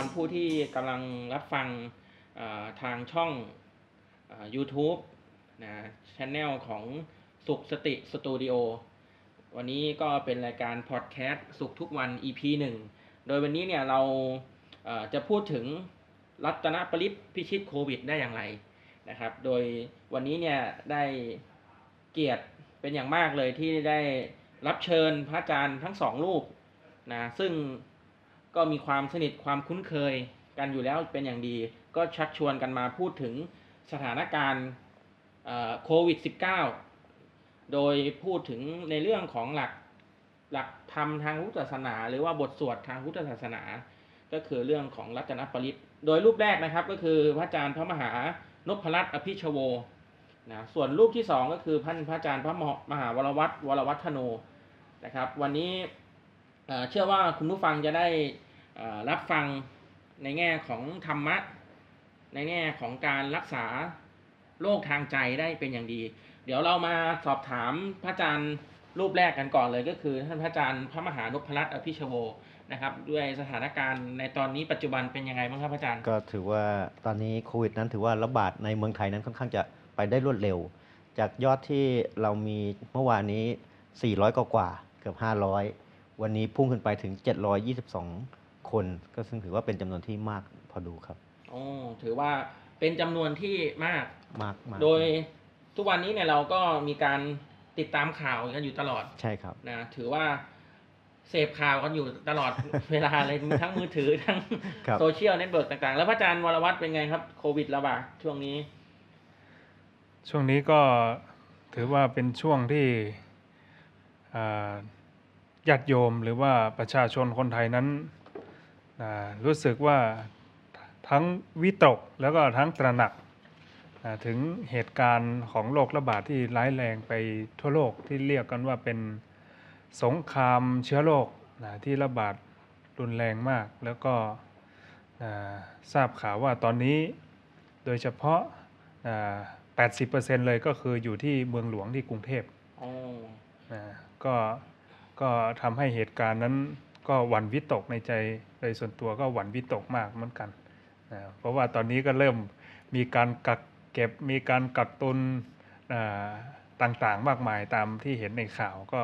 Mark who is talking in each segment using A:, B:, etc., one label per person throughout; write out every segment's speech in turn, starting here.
A: รผู้ที่กำลังรับฟังทางช่อง YouTube นะช anel ของสุขสติสตูดิโอวันนี้ก็เป็นรายการพอดแคสต์สุขทุกวัน EP 1 โดยวันนี้เนี่ยเราจะพูดถึงรัตนปริศพิชิตโควิดได้อย่างไรนะครับ โดยวันนี้เนี่ยได้เกียรติเป็นอย่างมากเลยที่ได้รับเชิญพระอาจารย์ทั้งสองรูปนะซึ่ง ก็มีความสนิทความคุ้นเคยกันอยู่แล้วเป็นอย่างดี ก็ชักชวนกันมาพูดถึงสถานการณ์โควิด -19 โดยพูดถึงในเรื่องของหลักหลักธรรมทางพุทธศาสนา หรือว่าบทสวดทางพุทธศาสนา ก็คือเรื่องของรัตนปริตโดยรูปแรกนะครับก็คือพระอาจารย์พระมหานพรัตน์อภิชโวนะส่วนรูปที่สองก็คือพันพระอาจารย์พระมหาวรวัตวรวัฒโนนะครับ วันนี้เชื่อว่าคุณผู้ฟังจะได้ รับฟังในแง่ของธรรมะ ในแง่ของการรักษาโรคทางใจได้เป็นอย่างดี เดี๋ยวเรามาสอบถามพระอาจารย์รูปแรกกันก่อนเลยก็คือ ท่านพระอาจารย์พระมหานพรัตน์อภิชโวนะครับ ด้วยสถานการณ์ในตอนนี้ปัจจุบันเป็นยังไงบ้างครับพระอาจารย์
B: ก็ถือว่าตอนนี้โควิดนั้นถือว่าระบาดในเมืองไทยนั้นค่อนข้างจะไปได้รวดเร็ว จากยอดที่เรามีเมื่อวานนี้ 400 กว่ากว่าเกือบ 500 วันนี้พุ่งขึ้นไปถึง 722 คน ก็ซึ่งถือว่าเป็นจำนวนที่มากพอดูครับ
A: โอ้ถือว่าเป็นจำนวนที่มาก
B: มากมาก
A: โดยทุกวันนี้เนี่ยเราก็มีการติดตามข่าวกันอยู่ตลอด
B: ใช่ครับ
A: นะถือว่าเสพข่าวกันอยู่ตลอด เวลาเลยมีทั้งมือถือทั้ง
B: ครับ
A: โซเชียลเน็ตเวิร์กต่างๆ แล้วพระอาจารย์วรวัตรเป็นไงครับโควิดระบาดช่วงนี้
C: ช่วงนี้ก็ถือว่าเป็นช่วงที่อ่าญาติโยมหรือว่าประชาชนคนไทยนั้นอ่า รู้สึกว่าทั้งวิตกแล้วก็ทั้งตระหนักอ่าถึงเหตุการณ์ของโรคระบาดที่ร้ายแรงไปทั่วโลกที่เรียกกันว่าเป็นสงครามเชื้อโรคนะที่ระบาดรุนแรงมาก แล้วก็อ่าทราบข่าวว่าตอนนี้โดยเฉพาะอ่า80%เลยก็คืออยู่ที่เมืองหลวงที่กรุงเทพ
A: อ๋อ
C: นะก็ก็ทำให้เหตุการณ์นั้น ก็หวั่นวิตกในใจโดยส่วนตัวก็หวั่นวิตกมากเหมือนกันนะเพราะว่าตอนนี้ก็เริ่มมีการกักเก็บมีการกักตุนอ่าต่างๆมากมายตามที่เห็นในข่าวก็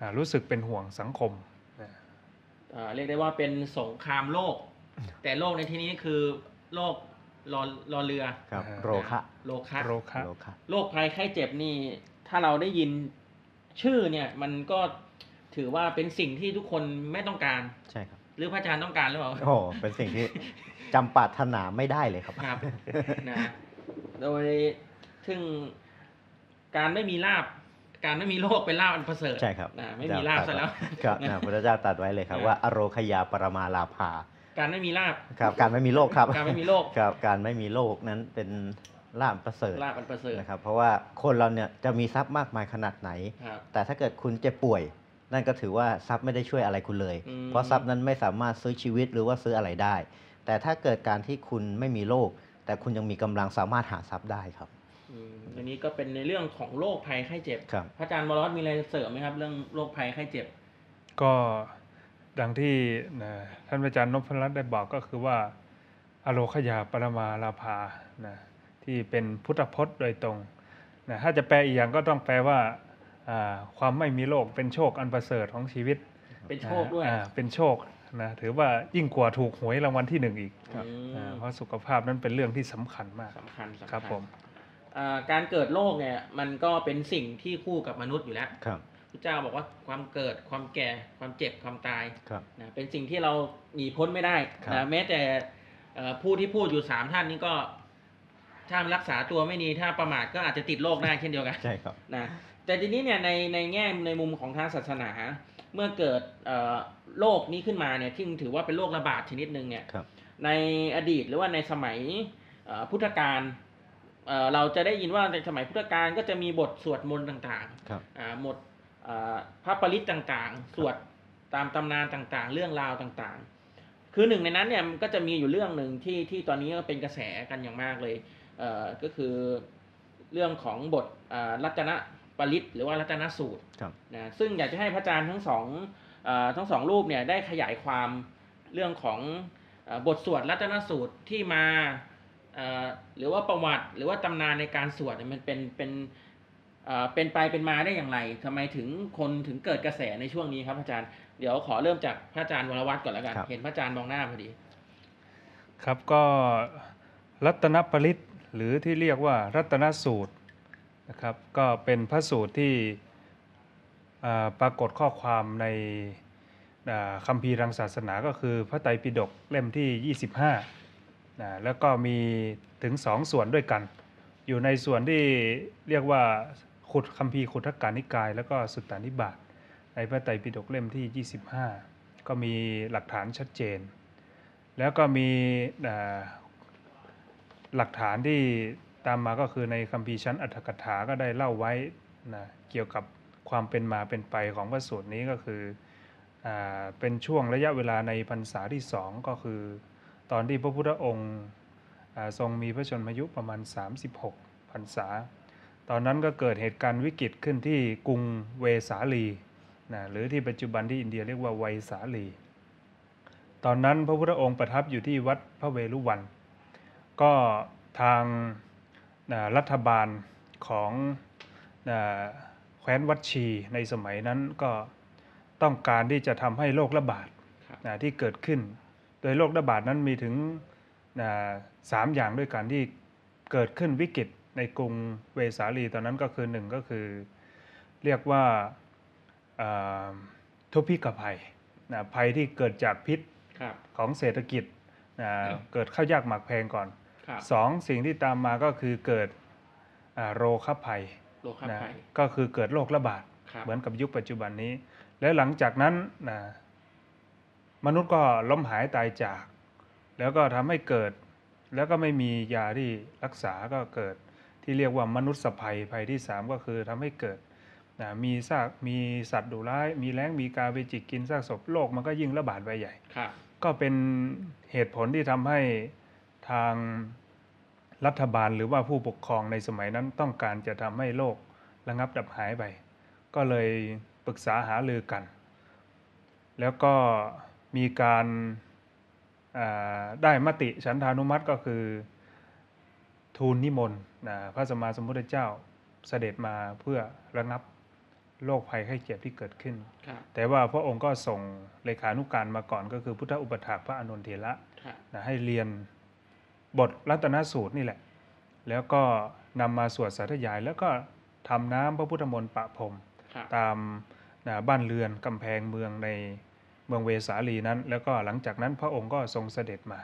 C: อ่ารู้สึกเป็นห่วงสังคมนะ
A: อ่าเรียกได้ว่าเป็นสงครามโลก แต่โลกในที่นี้คือโลกรอรอเรือ
B: ครับ
C: อ่า
B: โรคะ
A: โลคะ
C: โรคะ
B: โรคะ
A: โรคภัยไข้เจ็บนี่ ถ้าเราได้ยินชื่อเนี่ยมันก็ ถือว่าเป็นสิ่งที่ทุกคนไม่ต้องการ
B: ใช่ครับ
A: หรือพระอาจารย์ต้องการหรือเปล่า
B: โอ้โหเป็นสิ่งที่จำปรารถนาไม่ได้เลยครับ
A: ครับนะโดยซึ่งการไม่มีลาบการไม่มีโรคเป็นลาบอันประเสริฐ
B: ใช่ครับ
A: นะไม่มีลาบซะแล้ว
B: ครับนะพุทธเจ้าตรัสไว้เลยครับ
A: นะ
B: ว่าอโรคยาปรมาลาภา
A: การไม่มีลาบ
B: ครับ การไม่มีโรคครับ
A: การไม่มีโรค
B: ครับการไม่มีโรคนั้นเป็นลาภประเสริฐ
A: ลาบอันประเสริฐ
B: นะครับเพราะว่าคนเราเนี่ยจะมีทรัพย์มากมายขนาดไหน
A: ครับ
B: แต่ถ้าเกิดคุณเจ็บป่วย นั่นก็ถือว่าทรัพย์ไม่ได้ช่วยอะไรคุณเลย
A: อืม
B: เพราะทรัพย์นั้นไม่สามารถซื้อชีวิตหรือว่าซื้ออะไรได้ แต่ถ้าเกิดการที่คุณไม่มีโรคแต่คุณยังมีกำลังสามารถหาทรัพย์ได้ครับ
A: อืมอันนี้ก็เป็นในเรื่องของโรคภัยไข้เจ็บ
B: ครับ
A: พระอาจารย์วรวัตมีอะไรเสริมไหมครับ เรื่องโรคภัยไข้เจ็บ
C: ก็ดังที่นะท่านอาจารย์นพรัตน์ได้บอกก็คือว่าอโลคยาปรมาลาภานะที่เป็นพุทธพจน์โดยตรงนะถ้าจะแปลอีกอย่างก็ต้องแปลว่าอ่า ความไม่มีโรคเป็นโชคอันประเสริฐของชีวิต
A: เป็นโชคด้วย
C: อ่าเป็นโชคนะถือว่ายิ่งกว่าถูกหวยรางวัลที่หนึ่งอีก
A: อืม
C: อ่าเพราะสุขภาพนั้นเป็นเรื่องที่สำคัญมาก
A: สำคัญสำญ
C: ครับผม
A: อ่าการเกิดโรคเนี่ยมันก็เป็นสิ่งที่คู่กับมนุษย์อยู่แล้ว
B: ครับ
A: พระเจ้าบอกว่าความเกิดความแก่ความเจ็บความตาย
B: ครับ
A: นะเป็นสิ่งที่เราหนีพ้นไม่ได้
B: ครับ
A: นะแม้แต่เอ่อผู้ที่พูดอยู่สามท่านนี้ก็ถ้ารักษาตัวไม่ดีถ้าประมาทก็อาจจะติดโรคได้เช่นเดียวกัน
B: ใช่ครับ
A: นะ แต่ทีนี้เนี่ยในในแง่ในมุมของทางศาสนา เมื่อเกิดเอ่อโรคนี้ขึ้นมาเนี่ยที่ถือว่าเป็นโรคระบาดชนิดหนึ่งเนี่ย
B: ครับ
A: ในอดีตหรือว่าในสมัยเอ่อพุทธกาลเอ่อเราจะได้ยินว่าในสมัยพุทธกาลก็จะมีบทสวดมนต์ต่าง
B: ครับ
A: ๆอ่าบทอ่าพระปริตต่างๆ สวดตามตำนานต่างๆ เรื่องราวต่างๆ คือหนึ่งในนั้นเนี่ยมันก็จะมีอยู่เรื่องหนึ่งที่ที่ตอนนี้ก็เป็นกระแสกันอย่างมากเลยเอ่อก็คือเรื่องของบทอ่ารัตน ปริตหรือว่ารัตนสูตร
B: ครับ
A: นะซึ่งอยากจะให้พระอาจารย์ทั้งสองเออทั้งสองรูปเนี่ยได้ขยายความเรื่องของเอ่อบทสวดรัตนสูตรที่มาเอ่อหรือว่าประวัติหรือว่าตำนานในการสวดเนี่ยมันเป็นเป็นเอ่อเป็นไปเป็นมาได้อย่างไรทำไมถึงคนถึงเกิดกระแสในช่วงนี้ครับอาจารย์เดี๋ยวขอเริ่มจากพระอาจารย์วรวัตรก่อนแล้วกัน
B: ครับ
A: เห็นพระอาจารย์มองหน้าพอดี
C: ครับก็รัตนปริตหรือที่เรียกว่ารัตนสูตร นะครับ ก็เป็นพระสูตรที่ปรากฏข้อความในคัมภีร์ทางศาสนาก็คือพระไตรปิฎกเล่มที่ 25นะแล้วก็มีถึงสองส่วนด้วยกัน อยู่ในส่วนที่เรียกว่าขุดคัมภีร์ขุททกานิกาย แล้วก็สุตตานิบาตในพระไตรปิฎกเล่มที่ 25 ก็มีหลักฐานชัดเจน แล้วก็มีหลักฐานที่ ตามมาก็คือในคัมภีร์ชั้นอัตถกถาก็ได้เล่าไว้นะเกี่ยวกับความเป็นมาเป็นไปของพระสูตรนี้ก็คืออาเป็นช่วงระยะเวลาในพรรษาที่สองก็คือ ตอนที่พระพุทธองค์อ่าทรงมีพระชนมายุประมาณ 36พรรษา ตอนนั้นก็เกิดเหตุการณ์วิกฤตขึ้นที่กรุงเวสาลีนะหรือที่ปัจจุบันที่อินเดียเรียกว่าไวสาลี ตอนนั้นพระพุทธองค์ประทับอยู่ที่วัดพระเวรุวัน ก็ทาง รัฐบาลของอ่าแคว้นวัดชีในสมัยนั้นก็ต้องการที่จะทำให้โรคระบาด
A: ครับ
C: นะที่เกิดขึ้น โดยโรคระบาดนั้นมีถึงนะสามอย่างด้วยกันที่เกิดขึ้นวิกฤตในกรุงเวสาลีตอนนั้นก็คือหนึ่งก็คือ เรียกว่าอ่าทุพพิกภัยนะภัยที่เกิดจากพิษ
A: ครับ
C: ของเศรษฐกิจนะเกิดข้าวยากหมากแพงก่อน
A: ครับ
C: สองสิ่งที่ตามมาก็คือเกิดอ่าโรคภัย
A: โลคา
C: นะ
A: ภัย
C: ก็คือเกิดโรคระบาด
A: ครับ
C: เหมือนกับยุคปัจจุบันนี้ และหลังจากนั้นนะมนุษย์ก็ล้มหายตายจาก แล้วก็ทำให้เกิด แล้วก็ไม่มียาที่รักษาก็เกิดที่เรียกว่ามนุษย์ภัยภัยที่สามก็คือทำให้เกิดนะมีซากมีสัตว์ดุร้าย มีแล้งมีกาไปจิกกินซากศพโรคมันก็ยิ่งระบาดไปใหญ่
A: ครับ
C: ก็เป็นเหตุผลที่ทำให้ ทางรัฐบาลหรือว่าผู้ปกครองในสมัยนั้นต้องการจะทำให้โลกระงับดับหายไป ก็เลยปรึกษาหารือกัน แล้วก็มีการอ่าได้มติฉันทานุมัติก็คือทูลนิมนต์นะพระสัมมาสัมพุทธเจ้าเสด็จมาเพื่อระงับโรคภัยไข้เจ็บที่เกิดขึ้น
A: ครับ
C: แต่ว่าพระองค์ก็ส่งเลขานุการมาก่อนก็คือพุทธอุปถากพระอานนทเถระ
A: ครับ
C: นะให้เรียน บทรัตนสูตรนี่แหละ แล้วก็นำมาสวดสาธยาย แล้วก็ทำน้ำพระพุทธมนต์ปะพรม
A: ครับ
C: ตามนะบ้านเรือนกำแพงเมืองในเมืองเวสาลีนั้น แล้วก็หลังจากนั้นพระองค์ก็ทรงเสด็จมา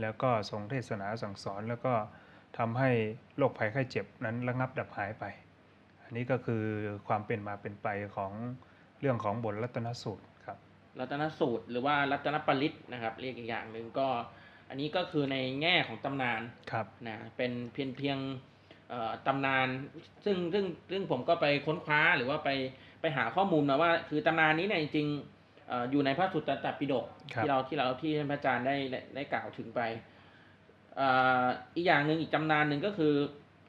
C: แล้วก็ทรงเทศนาสั่งสอน แล้วก็ทำให้โรคภัยไข้เจ็บนั้นระงับดับหายไป อันนี้ก็คือความเป็นมาเป็นไปของเรื่องของบทรัตนสูตรครับ
A: รัตนสูตรหรือว่ารัตนปริตนะครับ เรียกอีกอย่างหนึ่งก็ อันนี้ก็คือในแง่ของตำนาน
C: ครับ
A: นะเป็นเพียงเพียงเอ่อตำนาน ซึ่งซึ่งซึ่งผมก็ไปค้นคว้าหรือว่าไปไปหาข้อมูลมาว่า คือตำนานนี้เนี่ยจริงๆเอ่ออยู่ในพระสุตตปิฎก
C: ครับ
A: ที่เราที่เราที่ท่านพระอาจารย์ได้ได้ได้กล่าวถึงไปเอ่ออีกอย่างหนึ่งอีกตำนานหนึ่งก็คือ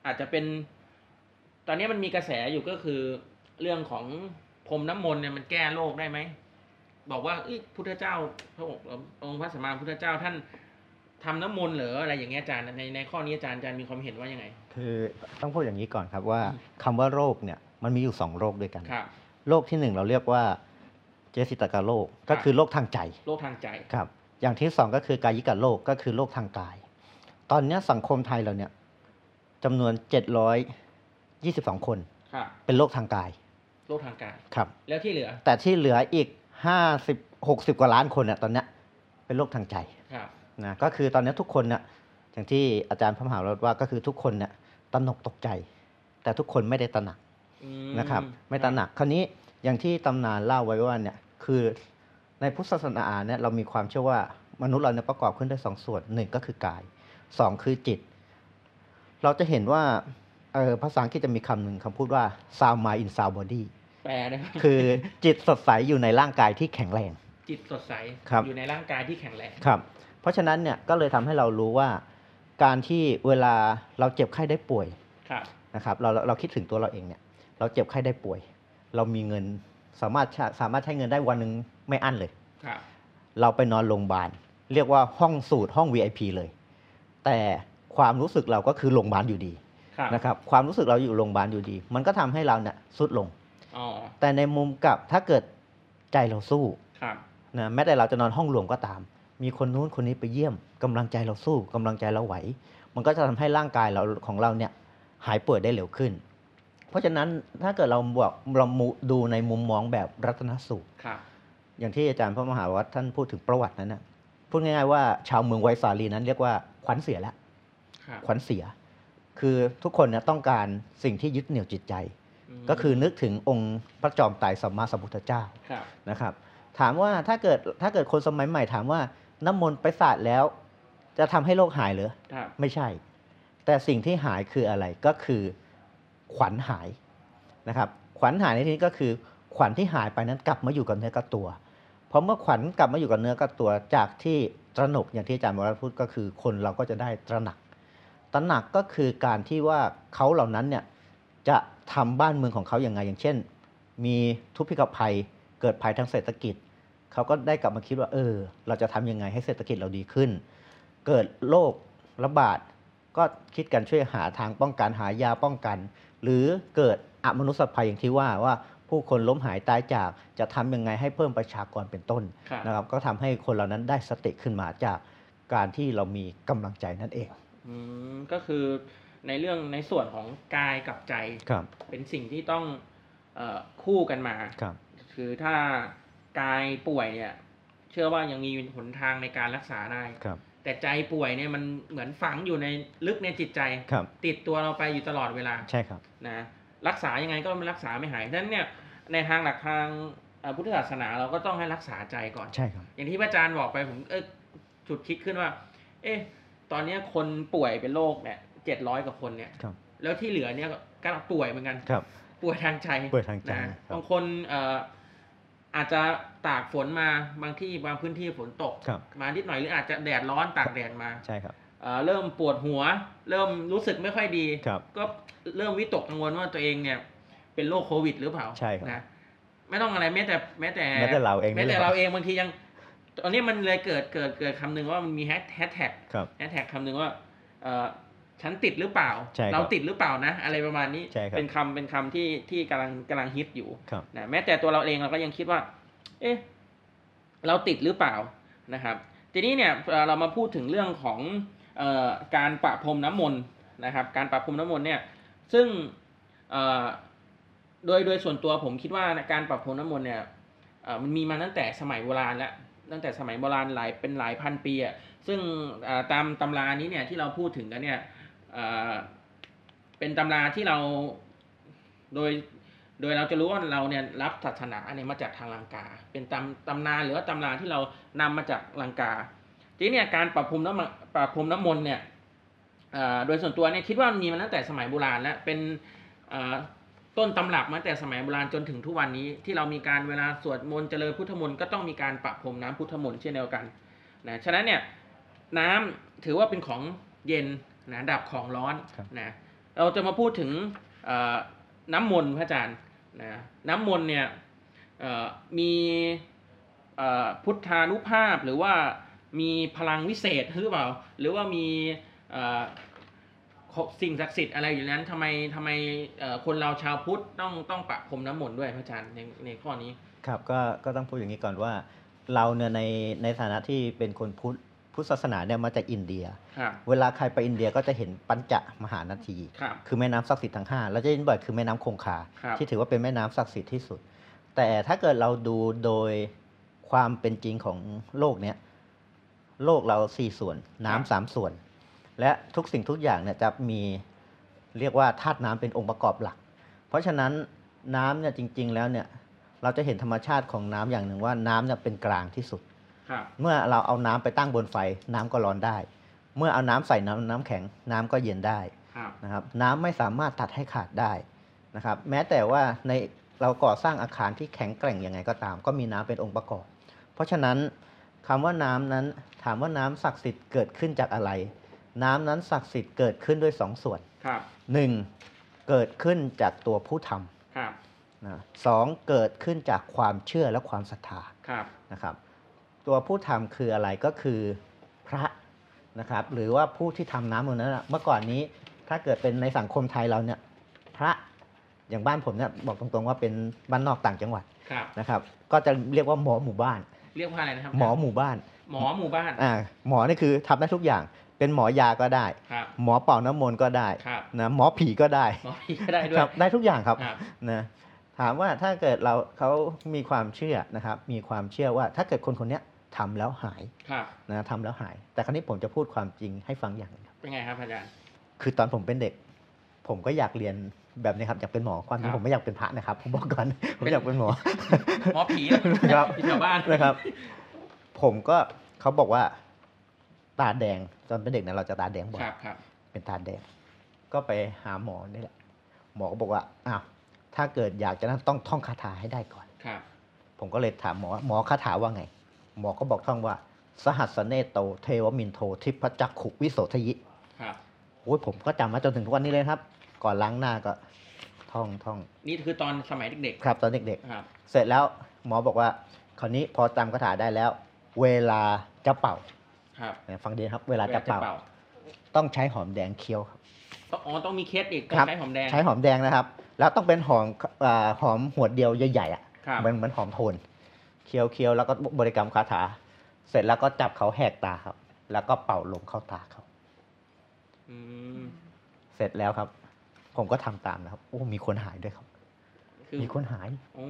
A: อาจจะเป็น ตอนนี้มันมีกระแสอยู่ก็คือเรื่องของพรมน้ำมนต์เนี่ยมันแก้โรคได้ไหมบอกว่าเอ้ยพุทธเจ้าพระองค์องค์พระสัมมาสัมพุทธเจ้าท่าน ทำน้ำมนต์เหรืออะไรอย่างเงี้ยอาจารย์ในในข้อนี้อาจารย์อาจารย์มีความเห็นว่ายังไง
B: คือต้องพูดอย่างนี้ก่อนครับว่าคำว่าโรคเนี่ยมันมีอยู่สองโรคด้วยกัน
A: ครับ
B: โรคที่หนึ่งเราเรียกว่าเจสิตกาโรคก็คือโรคทางใจ
A: โรคทางใจ
B: ครับอย่างที่สองก็คือกายิกาโรคก็คือโรคทางกาย ตอนเนี้ยสังคมไทยเราเนี่ยจำนวน722คน
A: ครับ
B: เป็นโรคทางกาย
A: โรคทางกาย
B: ครับ
A: แล้วที่เหลือ
B: แต่ที่เหลืออีก50 60กว่าล้านคนเนี่ยตอนเนี้ยเป็นโรคทางใจ
A: ครับ
B: นะก็คือตอนนี้ทุกคนเนี่ยอย่างที่อาจารย์พระมหาเราว่าก็คือทุกคนเนี่ยตระหนกตกใจ แต่ทุกคนไม่ได้ตระหนัก
A: อื
B: นะครับ ไม่ตระหนักคราวนี้อย่างที่ตำนานเล่าไว้ว่าเนี่ยคือในพุทธศาสนาเนี่ยเรามีความเชื่อว่ามนุษย์เราเนี่ยประกอบขึ้นด้วยสองส่วนหนึ่งก็คือกายสองคือจิต เราจะเห็นว่าเออภาษาอังกฤษจะมีคำหนึ่งคำพูดว่า sound mind in sound body
A: แปลได้ไหม
B: คือจิตสดใสอยู่ในร่างกายที่แข็งแรง
A: จิตสดใส
B: ครับ
A: อยู่ในร่างกายที่แข็งแรง
B: ครับ เพราะฉะนั้นเนี่ยก็เลยทำให้เรารู้ว่า การที่เวลาเราเจ็บไข้ได้ป่วย
A: ครับ
B: นะครับเราเราเราคิดถึงตัวเราเองเนี่ย เราเจ็บไข้ได้ป่วย เรามีเงินสามารถใช้สามารถใช้เงินได้วันหนึ่งไม่อั้นเลย
A: ครับ
B: เราไปนอนโรงพยาบาลเรียกว่าห้องสูตรห้อง VIP เลย แต่ความรู้สึกเราก็คือโรงพยาบาลอยู่ดี
A: ครับ
B: นะครับความรู้สึกเราอยู่โรงพยาบาลอยู่ดี มันก็ทำให้เราเนี่ยสุดลง
A: อ๋อ
B: แต่ในมุมกลับถ้าเกิดใจเราสู้
A: ครับ
B: นะแม้แต่เราจะนอนห้องรวมก็ตาม มีคนนู้นคนนี้ไปเยี่ยมกำลังใจเราสู้กำลังใจเราไหว มันก็จะทำให้ร่างกายเราของเราเนี่ยหายป่วยได้เร็วขึ้น เพราะฉะนั้นถ้าเกิดเราบอกเรามุดูในมุมมองแบบรัตนสูตร
A: ครับ
B: อย่างที่อาจารย์พระมหาวัฒน์ท่านพูดถึงประวัตินั้นนะพูดง่ายๆว่าชาวเมืองไวสาลีนั้นเรียกว่าขวัญเสียแล้ว
A: ครับ
B: ขวัญเสีย คือทุกคนเนี่ยต้องการสิ่งที่ยึดเหนี่ยวจิตใจ
A: ม
B: ก็คือนึกถึงองค์พระจอมไตรสัมมาสัมพุทธเจ้า
A: ครับ
B: นะครับ ถามว่าถ้าเกิดถ้าเกิดคนสมัยใหม่ถามว่า น้ำมนต์ไปสาดแล้ว จะทำให้โรคหายเหรือ
A: ครับ
B: ไม่ใช่ แต่สิ่งที่หายคืออะไรก็คือขวัญหายนะครับ ขวัญหายในที่นี้ก็คือ ขวัญที่หายไปนั้นกลับมาอยู่กับเนื้อกับตัวเพราะเมื่อขวัญกลับมาอยู่กับเนื้อกับตัวจากที่ตระหนกอย่างที่อาจารย์วรพูดก็คือคนเราก็จะได้ตระหนัก ตระหนักก็คือการที่ว่าเขาเหล่านั้นเนี่ยจะทำบ้านเมืองของเขาอย่างไงอย่างเช่น มีทุพพิกภัยเกิดภัยทางเศรษฐกิจ เขาก็ได้กลับมาคิดว่า เออ เราจะทำยังไงให้เศรษฐกิจเราดีขึ้น เกิดโรคระบาดก็คิดกันช่วยหาทางป้องกันหายาป้องกัน หรือเกิดอมนุษยภัยอย่างที่ว่าว่าผู้คนล้มหายตายจากจะทำยังไงให้เพิ่มประชากรเป็นต้น
A: ครับ
B: นะครับ ก็ทำให้คนเหล่านั้นได้สติขึ้นมาจากการที่เรามีกำลังใจนั่นเอง
A: อืมก็คือในเรื่องในส่วนของกายกับใจ
B: ครับ
A: เป็นสิ่งที่ต้องเอ่อคู่กันมา
B: ครับ
A: คือถ้า กายป่วยเนี่ย เชื่อว่ายังมีหนทางในการรักษาได้
B: ครับ
A: แต่ใจป่วยเนี่ยมันเหมือนฝังอยู่ในลึกในจิตใจ
B: ครับ
A: ติดตัวเราไปอยู่ตลอดเวลา
B: ใช่ครับ
A: นะรักษายังไงก็มันรักษาไม่หายฉะนั้นเนี่ยในทางหลักทางเอ่อพุทธศาสนาเราก็ต้องให้รักษาใจก่อน
B: ใช่ครับ
A: อย่างที่พระอาจารย์บอกไปผมเออจุดคิดขึ้นว่า เอ๊ะตอนเนี้ยคนป่วยเป็นโรคเนี่ยเจ็ดร้อยกว่าคนเนี่ย
B: ครับ
A: แล้วที่เหลือเนี่ยก็ป่วยเหมือนกัน
B: ครับ
A: ป่วยทางใจ
B: ป่วยทางใจ
A: นะครับ บางคนเอ่อ อาจจะตากฝนมาบางที่บางพื้นที่ฝนตก
B: ครับ
A: มานิดหน่อยหรืออาจจะแดดร้อนตากแดดมา
B: ใช่ครับ
A: เอ่อเริ่มปวดหัว เริ่มรู้สึกไม่ค่อยดี
B: ครับ
A: ก็เริ่มวิตกกังวลว่าตัวเองเนี่ย เป็นโรคโควิดหรือเปล่า
B: ใช่ครับ
A: นะไม่ต้องอะไรแม้แต่แม้แต่
B: แม้แต่เราเองนี่
A: แม้แต่
B: แหละ
A: เราเองบางทียัง ตอนนี้มันเลยเกิดเกิดเกิดคำหนึ่งว่ามันมีแฮชแท็ก
B: ครับ
A: แฮชแท็กคำหนึ่งว่าเอ่อ ฉันติดหรือเปล่า
B: ใช่ครับ
A: เราติดหรือเปล่านะ อะไรประมาณนี้
B: ใช่ครับ
A: เป็นคำเป็นคำที่ที่กำลังกำลังฮิตอยู่
B: ครับ
A: นะแม้แต่ตัวเราเองเราก็ยังคิดว่า เอ๊ะเราติดหรือเปล่านะครับ ทีนี้เนี่ยเอ่อเรามาพูดถึงเรื่องของเออการประพรมน้ำมนต์นะครับ การประพรมน้ำมนต์เนี่ย ซึ่งเอ่อโดยโดยส่วนตัวผมคิดว่าการประพรมน้ำมนต์เนี่ยเอ่อมันมีมาตั้งแต่สมัยโบราณแล้วตั้งแต่สมัยโบราณหลายเป็นหลายพันปีอะซึ่งเอ่อตามตำรานี้เนี่ยที่เราพูดถึงกันเนี่ย เป็นตำราที่เราโดยโดยเราจะรู้ว่าเราเนี่ยรับศาสนาเนี่ยมาจากทางลังกา เป็นตำตำนานหรือว่าตำราที่เรานำมาจากลังกา ทีนี้เนี่ยการปรับพรมน้ำปรับพรมน้ำมนต์เนี่ยโดยส่วนตัวเนี่ยคิดว่ามีมาตั้งแต่สมัยโบราณแล้วเป็นต้นตำรับมาตั้งแต่สมัยโบราณจนถึงทุกวันนี้ที่เรามีการเวลาสวดมนต์เจริญพุทธมนต์ก็ต้องมีการปรับพรมน้ำพุทธมนต์เช่นเดียวกันนะฉะนั้นเนี่ยน้ำถือว่าเป็นของเย็น นะดับของร้อน
B: ครับ
A: นะเราจะมาพูดถึงเอ่อน้ำมนต์พระอาจารย์นะน้ำมนต์เนี่ยเอ่อมีเอ่อพุทธานุภาพหรือว่ามีพลังวิเศษหรือเปล่า หรือว่ามีเอ่อสิ่งศักดิ์สิทธิ์อะไรอยู่ในนั้นทำไมทำไมเอ่อคนเราชาวพุทธต้องต้องปะพรมน้ำมนต์ด้วยพระอาจารย์ในในข้อนี้
B: ครับก็ก็ต้องพูดอย่างนี้ก่อนว่า เราเนี่ยในในฐานะที่เป็นคนพุทธ พุทธศาสนาเนี่ยมาจากอินเดีย
A: ครับ
B: เวลาใครไปอินเดียก็จะเห็นปัญจมหานาที
A: ครับ
B: คือแม่น้ำศักดิ์สิทธิ์ทั้งห้าเราจะเห็นบ่อยคือแม่น้ำคงคา
A: ครับ
B: ที่ถือว่าเป็นแม่น้ำศักดิ์สิทธิ์ที่สุด แต่ถ้าเกิดเราดูโดยความเป็นจริงของโลกเนี้ยโลกเราสี่ส่วนน้ำสามส่วน และทุกสิ่งทุกอย่างเนี่ยจะมีเรียกว่าธาตุน้ำเป็นองค์ประกอบหลัก เพราะฉะนั้นน้ำเนี่ยจริง ๆ แล้วเนี่ยเราจะเห็นธรรมชาติของน้ำอย่างหนึ่งว่าน้ำเนี่ยเป็นกลางที่สุด
A: ครับ
B: เมื่อเราเอาน้ำไปตั้งบนไฟ น้ำก็ร้อนได้ เมื่อเอาน้ำใส่น้ำน้ำแข็งน้ำก็เย็นได้
A: ครับ
B: นะครับ น้ำไม่สามารถตัดให้ขาดได้นะครับ แม้แต่ว่าในเราก่อสร้างอาคารที่แข็งแกร่งยังไงก็ตาม ก็มีน้ำเป็นองค์ประกอบ เพราะฉะนั้นคำว่าน้ำนั้นถามว่าน้ำศักดิ์สิทธิ์เกิดขึ้นจากอะไร น้ำนั้นศักดิ์สิทธิ์เกิดขึ้นด้วยสองส่วน
A: ครับ
B: หนึ่งเกิดขึ้นจากตัวผู้ท
A: ครับำ
B: นะสองเกิดขึ้นจากความเชื่อและความศรัทธา
A: ครับ
B: นะครับ ตัวผู้ทำคืออะไรก็คือพระนะครับ หรือว่าผู้ที่ทำน้ำตรงนั้นน่ะเมื่อก่อนนี้ถ้าเกิดเป็นในสังคมไทยเราเนี่ยพระอย่างบ้านผมเนี่ยบอกตรงๆว่าเป็นบ้านนอกต่างจังหวัด
A: ครับ
B: นะครับ ก็จะเรียกว่าหมอหมู่บ้าน
A: เรียกว่าอะไรนะครับ
B: หมอหมู่บ้าน
A: หมอหมู่บ้าน
B: อ่าหมอนี่คือทำได้ทุกอย่างเป็นหมอยาก็ได้
A: ครับ
B: หมอเป่าน้ำมนต์ก็ได้
A: ครับ
B: นะหมอผีก็ได้
A: หมอผีก็ได้ด้วย
B: ครับได้ทุกอย่างครับ
A: ครับ
B: นะถามว่าถ้าเกิดเราเขามีความเชื่อนะครับ มีความเชื่อว่าถ้าเกิดคนคนเนี้ย ทำแล้วหาย
A: ครับ
B: นะทำแล้วหาย แต่ครั้นี้ผมจะพูดความจริงให้ฟังอย่างหนึงครับ
A: เป็นไงครับอาจารย์
B: คือตอนผมเป็นเด็ก ผมก็อยากเรียนแบบนี้ครับอยากเป็นหมอความจริ
A: ครั
B: ง
A: บ
B: ผมไม่อยากเป็นพระนะครับผมบอกก่อนผม
A: เป็น
B: อยากเป็นหมอ
A: หมอผี
B: ครับ
A: ที่แถวบ้าน
B: นะครับ ผมก็เขาบอกว่า ตาแดงตอนเป็นเด็กเนี่ยเราจะตาแดงบ่อย
A: ครับครับ
B: เป็นตาแดง ก็ไปหาหมอนี่แหละหมอก็บอกว่าอ้าวถ้าเกิดอยากจะนั้นต้องท่องคาถาให้ได้ก่อน
A: ครับ
B: ผมก็เลยถามหมอว่าหมอคาถาว่าไง หมอก็บอกท่องว่า สหัสสเนตโตเทวินโททิพพจักขุง วิโสธายิ
A: ครับ
B: โอ้ยผมก็จำมาจนถึงทุกวันนี้เลยครับ ก่อนล้างหน้าก็ท่องท่อง
A: นี่คือตอนสมัยเด็ก
B: ครับตอนเด็ก
A: ๆครับ
B: ๆ เสร็จแล้วหมอบอกว่า คราวนี้พอจำคาถาได้แล้ว เวลาจะเป่า
A: ครับ
B: เนี่ยฟังดีนะครับ เวลาจะเป่า
A: วล
B: ต้องใช้หอมแดงเคี้ยวครับ
A: ต้องอ๋อต้องมีเคสอีกต้อ
B: ครับ
A: งใช้หอมแดง
B: ใช้หอมแดงนะครับ แล้วต้องเป็นหอมอ่าหอมหัวดเดียวใหญ่ๆอะ
A: ครับ
B: เหมือนเหมือนหอมโทน เคี้ยวเคี้ยวแล้วก็บริกรรมคาถา เสร็จแล้วก็จับเขาแหกตาครับ แล้วก็เป่าลมเข้าตาเขา
A: อืม
B: เสร็จแล้วครับ ผมก็ทำตามนะครับ โอ้มีคนหายด้วยครับ
A: คือ
B: มีคนหาย
A: โอ้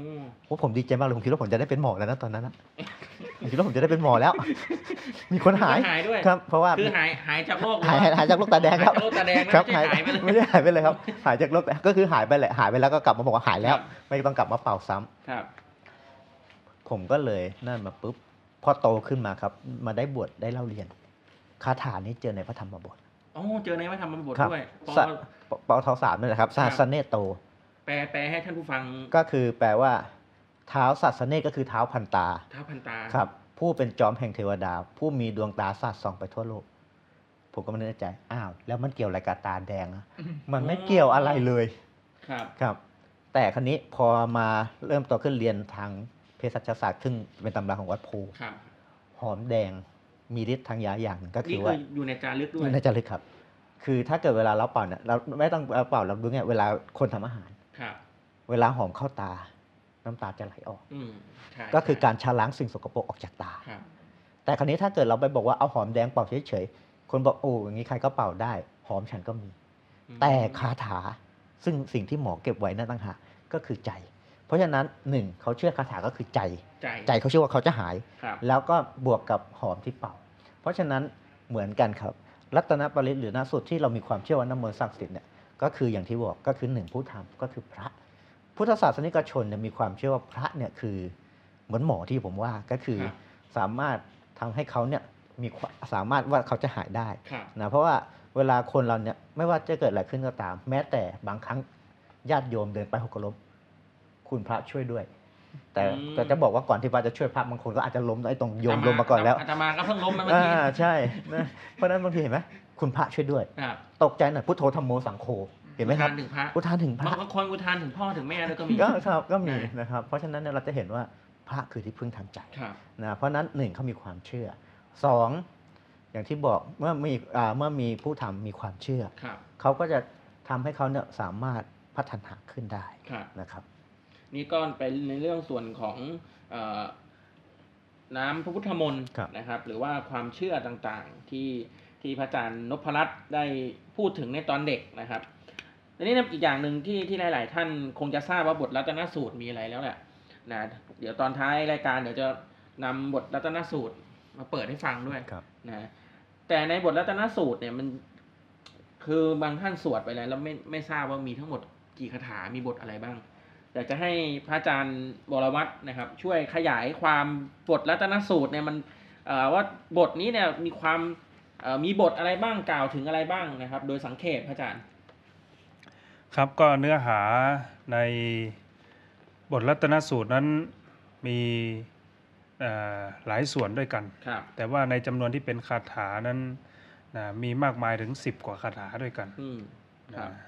B: โอ้ผมดีใจมากเลยผมคิดว่าผมจะได้เป็นหมอแล้วนะตอนนั้นนะผมคิดว่าผมจะได้เป็นหมอแล้ว มีคนหาย
A: หายด้วย
B: ครับ เพราะว่า
A: คือหายหายจากโรค
B: หายหายหายจากโรคตาแดงครับ
A: หายจากโรคตาแดงนะ
B: ครับ
A: ไม่ใช่หายไปเลย
B: ไม่ได้หายไปเลยครับ หายจากโรคก็คือหายไปแหละหายไปแล้วก็กลับมาบอกว่าหายแล้ว
A: ครับ
B: ไม่ต้องกลับมาเป่าซ้ำ
A: ครับ
B: ผมก็เลยนั่นมาปุ๊บพอโตขึ้นมาครับ มาได้บวชได้เล่าเรียนคาถานี้เจอในพระธรรมบท
A: โอ้เจอในวัฒนธรรมบท
B: ครับ
A: ด้วยพอ
B: สะปปทสามนี่แหละครับ
A: ครั
B: ศา
A: บ
B: สเนโต
A: แปลแปลให้ท่านผู้ฟัง
B: ก็คือแปลว่า เท้าศาสเนตก็คือเท้าพันตา
A: เท้าพันตา
B: ครับ ผู้เป็นจอมแห่งเทวดา ผู้มีดวงตาสาดส่องไปทั่วโลกผมก็ไม่แน่ใจอ้าวแล้วมันเกี่ยวอะไรกับตาแดงอะมันไม่เกี่ยวอะไรเลย
A: ครับ
B: ครับ แต่ครั้นี้พอมาเริ่มโตขึ้นเรียนทาง เภสัชศาสตร์ซึ่งเป็นตำราของวัดโพธิ์
A: ครับ
B: หอมแดงมีฤทธิ์ทางยาอย่างหนึ่งก็คื
A: นี่
B: อ
A: คื
B: ว่า
A: ออยู่ในจารึกด้วย
B: น่าจะลึกครับ คือถ้าเกิดเวลาเราเป่าเนี่ยเราไม่ต้องเอาเป่าเราดูเนี่ยเวลาคนทำอาหาร
A: ครับ
B: เวลาหอมเข้าตา น้ำตาจะไหลออก
A: อืมใช่
B: ก็คือ
A: ใช่
B: การชะล้างสิ่งสกปรกออกจากตา
A: ครับ
B: แต่คราวนี้ถ้าเกิดเราไปบอกว่าเอาหอมแดงเป่าเฉยๆคนบอกโอ้อย่างนี้ใครก็เป่าได้ หอมฉันก็มี
A: อืม
B: แต่คาถาซึ่งสิ่งที่หมอเก็บไว้นั่นต่างหากก็คือใจ เพราะฉะนั้นหนึ่งเขาเชื่อคาถาก็คือใจ
A: ใจ
B: ใจเขาเชื่อว่าเขาจะหาย
A: ครับ
B: แล้วก็บวกกับหอมที่เป่า เพราะฉะนั้นเหมือนกันครับ รัตนปริตหรือนาสุดที่เรามีความเชื่อว่าน้ำมนต์ศักดิ์สิทธิ์เนี่ยก็คืออย่างที่บอกก็คือหนึ่งผู้ทำก็คือพระ พุทธศาสนิกชนเนี่ยมีความเชื่อว่าพระเนี่ยคือเหมือนหมอที่ผมว่าก็คือ
A: ครับ
B: สามารถทำให้เขาเนี่ยมีความสามารถว่าเขาจะหายได้
A: ครับ
B: นะเพราะว่าเวลาคนเราเนี่ยไม่ว่าจะเกิดอะไรขึ้นก็ตาม แม้แต่บางครั้งญาติโยมเดินไปหกล้ม คุณพระช่วยด้วย แต่
A: อืม
B: แต่จะบอกว่าก่อนที่พระจะช่วยพระบางคนก็อาจจะล้มไอ้ตรงโยมล้มมาก่อนแล้ว
A: อาตมาก็เพิ่งล้มมาเมื่อ
B: อ่า
A: กี้
B: ใช่นะเพราะฉะนั้นบางทีเห็นไหมคุณพระช่วยด้วย
A: ครับ
B: ตกใจหน่อยพุทโธธรรมโมสังโฆเห็นไหมครับ
A: อุทานถึงพระ
B: อุทานถึงพระ
A: บางคนอุทานถึงพ่อถึงแม่แล้วก็มี
B: ก็ครับก็มี
A: ใช่
B: นะครับ เพราะฉะนั้นเนี่ยเราจะเห็นว่าพระคือที่พึ่งทางใจ
A: ครับ
B: นะเพราะฉะนั้นหนึ่งเขามีความเชื่อสองอย่างที่บอกเมื่อมีอ่าเมื่อมีผู้ทำมีความเชื่อ
A: ครับ
B: เขาก็จะทำให้เขาเนี่ยสามารถพัฒนาขึ้นได้
A: ครับ
B: นะครับ
A: นี่ก็เป็นในเรื่องส่วนของเออน้ำพระพุทธมนต์
B: ครับ
A: นะครับ หรือว่าความเชื่อต่างๆที่ที่พระอาจารย์นพรัตน์ได้พูดถึงในตอนเด็กนะครับทีนี้อีกอย่างหนึ่งที่ที่หลาย ๆ ท่านคงจะทราบว่าบทรัตนสูตรมีอะไรแล้วแหละนะเดี๋ยวตอนท้ายรายการเดี๋ยวจะนำบทรัตนสูตรมาเปิดให้ฟังด้วย
B: ครับ
A: นะแต่ในบทรัตนสูตรเนี่ยมัน คือบางท่านสวดไปแล้วแล้วไม่ไม่ทราบว่ามีทั้งหมดกี่คาถา มีบทอะไรบ้าง อยากจะให้พระอาจารย์บรวัตรนะครับ ช่วยขยายความบทรัตนสูตรเนี่ยมันเอ่อว่าบทนี้เนี่ยมีความเอ่อมีบทอะไรบ้างกล่าวถึงอะไรบ้างนะครับ โดยสังเขปพระอาจารย์
C: ครับก็เนื้อหาในบทรัตนสูตรนั้นมีเอ่อหลายส่วนด้วยกัน
A: ครับ
C: แต่ว่าในจำนวนที่เป็นคาถานั้นนะมีมากมายถึง10กว่าคาถาด้วยกัน
A: อืมครับ
C: นะ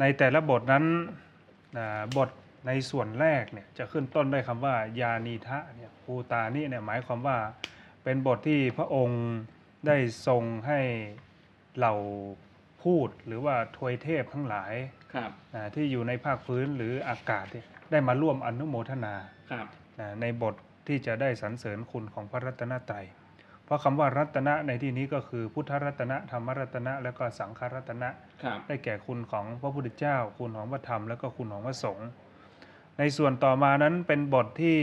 C: ในแต่ละบทนั้นนะ บทในส่วนแรกเนี่ยจะขึ้นต้นด้วยคำว่ายานีทะเนี่ยภูตานี่เนี่ยหมายความว่าเป็นบทที่พระองค์ได้ทรงให้เหล่าพูดหรือว่าทวยเทพทั้งหลาย
A: ครับ
C: นะที่อยู่ในภาคพื้นหรืออากาศเนี่ยได้มาร่วมอนุโมทนา
A: ครับ
C: นะในบทที่จะได้สรรเสริญคุณของพระรัตนตรัย เพราะคำว่ารัตนะในที่นี้ก็คือพุทธรัตนะธรรมรัตนะ และก็สังฆรัตนะ
A: ครับ
C: ได้แก่คุณของพระพุทธเจ้า คุณของพระธรรม และก็คุณของพระสงฆ์ในส่วนต่อมานั้นเป็นบทที่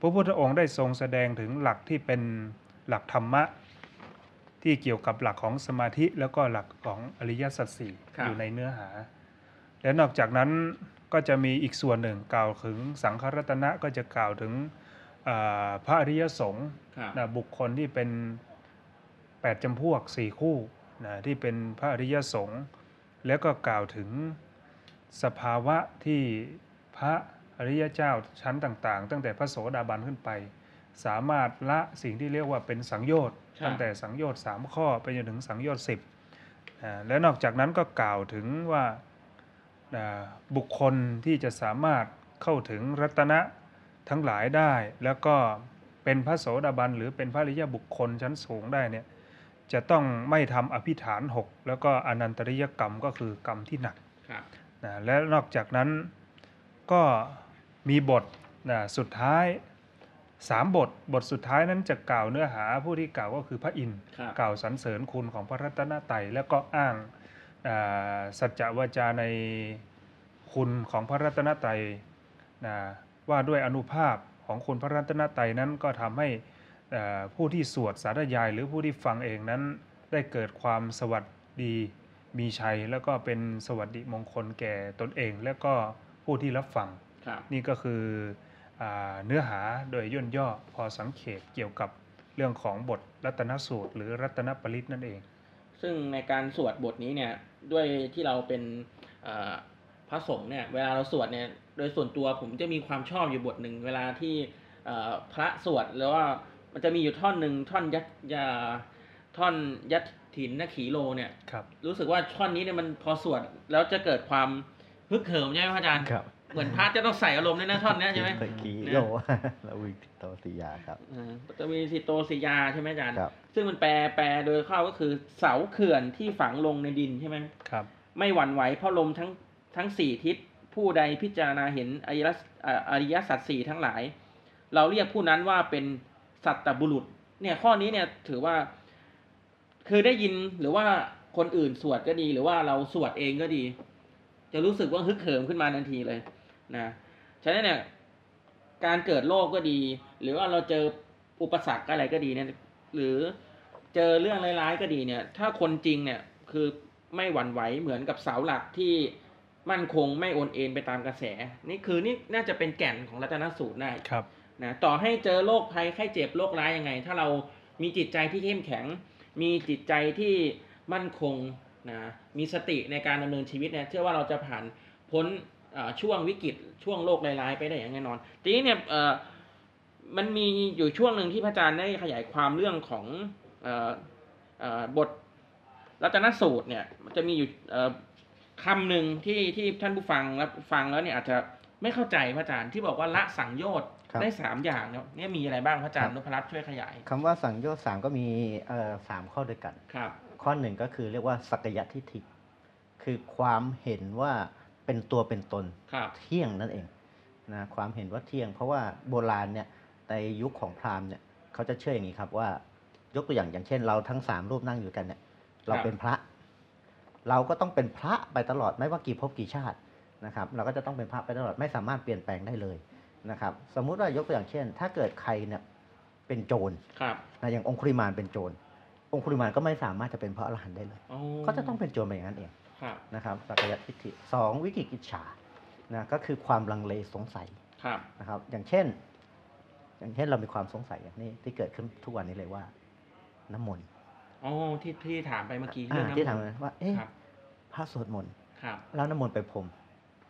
C: พระพุทธองค์ได้ทรงแสดงถึงหลักที่เป็นหลักธรรมะ ที่เกี่ยวกับหลักของสมาธิแล้วก็หลักของอริยสัจสี่
A: ครับ
C: อยู่ในเนื้อหา และนอกจากนั้นก็จะมีอีกส่วนหนึ่งกล่าวถึงสังฆรัตนะก็จะกล่าวถึงอ่า พระอริยสงฆ์
A: ครับ
C: นะบุคคลที่เป็น8จำพวก4คู่นะที่เป็นพระอริยสงฆ์แล้วก็กล่าวถึงสภาวะที่พระอริยเจ้าชั้นต่าง ๆ ตั้งแต่พระโสดาบันขึ้นไป สามารถละสิ่งที่เรียกว่าเป็นสังโยชน์
A: ครับ
C: ตั้งแต่สังโยชน์3ข้อไปจนถึงสังโยชน์10อ่าและนอกจากนั้นก็กล่าวถึงว่าอ่าบุคคลที่จะสามารถเข้าถึงรัตนะ ทั้งหลายได้แล้วก็เป็นพระโสดาบันหรือเป็นพระอริยบุคคลชั้นสูงได้เนี่ยจะต้องไม่ทำอภิฐาน 6 แล้วก็อนันตริยกรรมก็คือกรรมที่หนัก
A: ครับ
C: นะและนอกจากนั้นก็มีบทนะสุดท้ายสามบทบทสุดท้ายนั้นจะกล่าวเนื้อหาผู้ที่กล่าวก็คือพระอินทร์
A: ครับ
C: กล่าวสรรเสริญคุณของพระรัตนตรัยแล้วก็อ้างอ่าสัจจวาจาในคุณของพระรัตนตรัยนะ ว่าด้วยอนุภาพของคุณพระรัตนตรัยนั้นก็ทำให้อ่าผู้ที่สวดสาธยาย หรือผู้ที่ฟังเองนั้น ได้เกิดความสวัสดีมีชัย แล้วก็เป็นสวัสดิมงคลแก่ตนเอง และก็ผู้ที่รับฟัง
A: ครับ
C: นี่ก็คืออาเนื้อหาโดยย่นย่อพอสังเขปเกี่ยวกับเรื่องของบทรัตนสูตร หรือรัตนปริตนั่นเอง
A: ซึ่งในการสวดบทนี้เนี่ยด้วยที่เราเป็นเอ่อ พระสงฆ์เนี่ยเวลาเราสวดเนี่ยโดยส่วนตัวผมจะมีความชอบอยู่บทหนึ่งเวลาที่เอ่อพระสวดแล้วว่ามันจะมีอยู่ท่อนหนึ่งท่อนยัดยาท่อนยัดถินนขีโลเนี่ย
C: ครับ
A: รู้สึกว่าท่อนนี้เนี่ยมันพอสวดแล้วจะเกิดความฮึกเหิมใช่ไหมพระอาจารย์
B: ครับ
A: เหมือนพระจะต้องใส่อารมณ์ด้วยนะท่อนเนี้ยใช่ไหม
B: เมื่อกี้
A: นะ
B: โลแล้ววิกโตติยาครับ
A: อ่าจะมีสิโตสิยาใช่ไหมอาจารย์
B: ครับ
A: ซึ่งมันแปลแปลโดยเข้าก็คือเสาเขื่อนที่ฝังลงในดินใช่ไหม
C: ครับ
A: ไม่หวั่นไหวเพราะลมทั้ง ทั้งสี่ทิศผู้ใดพิจารณาเห็นอริยอริยสัจสี่ทั้งหลาย เราเรียกผู้นั้นว่าเป็นสัตตบุรุษ เนี่ยข้อนี้เนี่ยถือว่าคือได้ยินหรือว่าคนอื่นสวดก็ดี หรือว่าเราสวดเองก็ดี จะรู้สึกว่าฮึกเหิมขึ้นมาทันทีเลยนะฉะนั้นเนี่ยการเกิดโรคก็ดี หรือว่าเราเจออุปสรรคอะไรก็ดีเนี่ยหรือเจอเรื่องร้ายๆก็ดีเนี่ย ถ้าคนจริงเนี่ยคือไม่หวั่นไหวเหมือนกับเสาหลักที่ มั่นคงไม่โอนเอ็นไปตามกระแส นี่คือนี่น่าจะเป็นแก่นของรัตนสูตรได้
C: ครับ
A: นะต่อให้เจอโรคภัยไข้เจ็บโรคร้ายยังไง ถ้าเรามีจิตใจที่เข้มแข็ง มีจิตใจที่มั่นคงนะมีสติในการดำเนินชีวิตเนี่ยเชื่อว่าเราจะผ่านพ้นเอ่อช่วงวิกฤตช่วงโรคร้ายๆไปได้อย่างแน่นอน ทีนี้เนี่ยเอ่อมันมีอยู่ช่วงหนึ่งที่พระอาจารย์ได้ขยายความเรื่องของเอ่อเอ่อบทรัตนสูตรเนี่ยมันจะมีอยู่เอ่อ คำหนึ่งที่ที่ท่านผู้ฟังรับฟังแล้วเนี่ยอาจจะไม่เข้าใจพระอาจารย์ที่บอกว่าละสังโยชน์
B: ครับ
A: ได้สามอย่างเนี่ยเนี่ยมีอะไรบ้างพระอาจารย์
B: ครับ
A: นพรัตน์ช่วยขยาย
B: คำว่าสังโยชน์สามก็มีเอ่อสามข้อด้วยกัน
A: ครับ
B: ข้อหนึ่งก็คือเรียกว่าสักยะทิฏฐิคือความเห็นว่าเป็นตัวเป็นตน
A: ครับ
B: เที่ยงนั่นเองนะความเห็นว่าเที่ยง เพราะว่าโบราณเนี่ยในยุคของพราหมณ์เนี่ยเขาจะเชื่ออย่างนี้ครับว่ายกตัวอย่างอย่างเช่น เราทั้งสามรูปนั่งอยู่กันเนี่ยเราเป็นพระ เราก็ต้องเป็นพระไปตลอดไม่ว่ากี่ภพกี่ชาตินะครับเราก็จะต้องเป็นพระไปตลอดไม่สามารถเปลี่ยนแปลงได้เลยนะครับสมมุติว่ายกตัวอย่างเช่น ถ้าเกิดใครเนี่ยเป็นโจร
A: ครับ
B: นะอย่างองคุริมานเป็นโจร องคุริมานก็ไม่สามารถจะเป็นพระอรหันต์ได้เลย
A: อ๋อ
B: ก็จะต้องเป็นโจรไปอย่างนั้นเอง
A: ครับ
B: นะครับสักยะทิฏฐิสองวิกิกิจฉานะก็คือความลังเลสงสัย
A: ครับ
B: นะครับ อย่างเช่น อย่างเช่นเรามีความสงสัยอย่างนี้ที่เกิดขึ้นทุกวันนี้เลยว่า น้ำมนต์
A: อ๋อที่ที่ถามไปเมื่อกี้
B: อ่า
A: เรื่องน้ำ
B: ที่ถาม
A: มนต์
B: ว่า เอ๊ะ
A: ครับ
B: พระสวดมนต์
A: ครับ
B: แล้วน้ำมนต์ไปพรม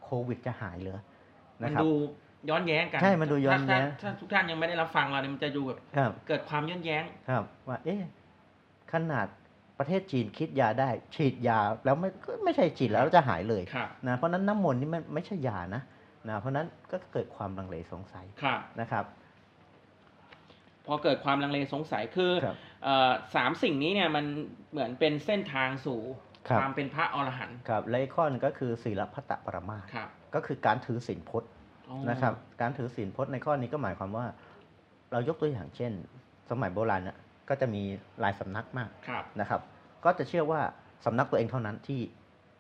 B: โควิดจะหายเหรอ
A: มั
B: นะ
A: น
B: ครับ
A: ดูย้อนแย้งกัน
B: ใช่มันดูย้อนแย้ง
A: ถ้าถ้าถ้าทุกท่านยังไม่ได้รับฟังเราเนี่ยมันจะดูแบบ
B: ครับ
A: เกิดความย้อนแย้ง
B: ครับ ว่าเอ๊ะขนาดประเทศจีนคิดยาได้ ฉีดยาแล้วไม่ก็ไม่ใช่ฉีดแล้วจะหายเลย
A: ครับ
B: นะเพราะฉะนั้นน้ำมนต์นี่มันไม่ใช่ยานะนะเพราะฉะนั้นก็เกิดความลังเลสงสัย
A: ครับ
B: นะครับ
A: พอเกิดความลังเลสงสัยคือ
B: ครับ
A: เอ่อสามสิ่งนี้เนี่ยมันเหมือนเป็นเส้นทางสู่
B: ครับ
A: ความเป็นพระอรหันต์
B: ครับและอีกข้อหนึงก็คือศีลพัตตปรมาส
A: ครับ
B: ก็คือการถือศีลพจน์
A: อ๋อ
B: นะครับ การถือศีลพจน์ในข้อนี้ก็หมายความว่า เรายกตัวอย่างเช่น สมัยโบราณเนี่ยก็จะมีหลายสำนักมาก
A: ครับ
B: นะครับ ก็จะเชื่อว่าสำนักตัวเองเท่านั้นที่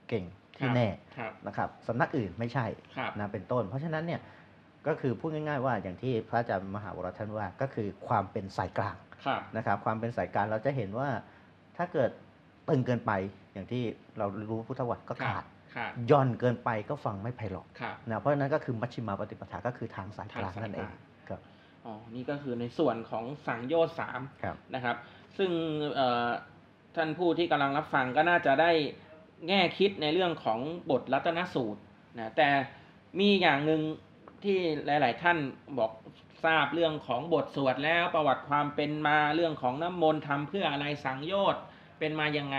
B: เก่งที่แน่
A: ครับ
B: นะครับสำนักอื่นไม่ใช่
A: ครับ
B: นะเป็นต้น เพราะฉะนั้นเนี่ยก็คือพูดง่าย ๆ ว่าอย่างที่พระอาจารย์มหาวรท่านว่าก็คือความเป็นสายกลาง
A: ครับ
B: นะครับ ความเป็นสายกลางเราจะเห็นว่าถ้าเกิดตึงเกินไป อย่างที่เรารู้พุทธวัตรก็ขาด
A: ครับ
B: ย่อนเกินไปก็ฟังไม่ไพเราะ
A: ครับ
B: นะเพราะฉะนั้นก็คือมัชฌิมาปฏิปทาก็คือทางสายกลาง
A: ทางสาย
B: นั่นเอง
A: กลาง
B: ครับ
A: อ๋อนี่ก็คือในส่วนของสังโยชน์สาม
B: ครับ
A: นะครับ ซึ่งเอ่อท่านผู้ที่กำลังรับฟังก็น่าจะได้แง่คิดในเรื่องของบทรัตนสูตรนะแต่มีอย่างหนึ่งที่หลาย ๆ ท่านบอกทราบเรื่องของบทสวดแล้วประวัติความเป็นมาเรื่องของน้ำมนต์ทำเพื่ออะไรสังโยชน์เป็นมายังไง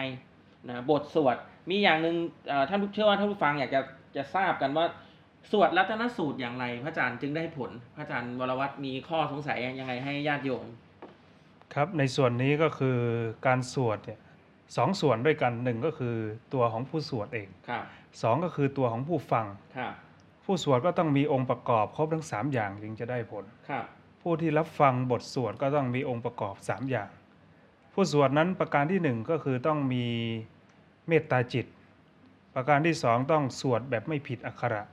A: นะบทสวดมีอย่างหนึ่งเอ่อท่านผู้เชื่อว่าท่านผู้ฟังอยากจะจะทราบกันว่า สวดรัตนสูตรอย่างไร พระอาจารย์จึงได้ผล พระอาจารย์วรวัตรมีข้อสงสัยยังไงให้ญาติโยม
C: ครับในส่วนนี้ก็คือการสวดเนี่ยสองส่วนด้วยกันหนึ่งก็คือตัวของผู้สวดเอง
A: ครับ
C: สองก็คือตัวของผู้ฟัง
A: ครับ
C: ผู้สวดก็ต้องมีองค์ประกอบครบทั้งสามอย่างจึงจะได้ผล
A: ครับ
C: ผู้ที่รับฟังบทสวดก็ต้องมีองค์ประกอบสามอย่าง ผู้สวดนั้นประการที่หนึ่งก็คือต้องมีเมตตาจิต ประการที่สองต้องสวดแบบไม่ผิดอักขระ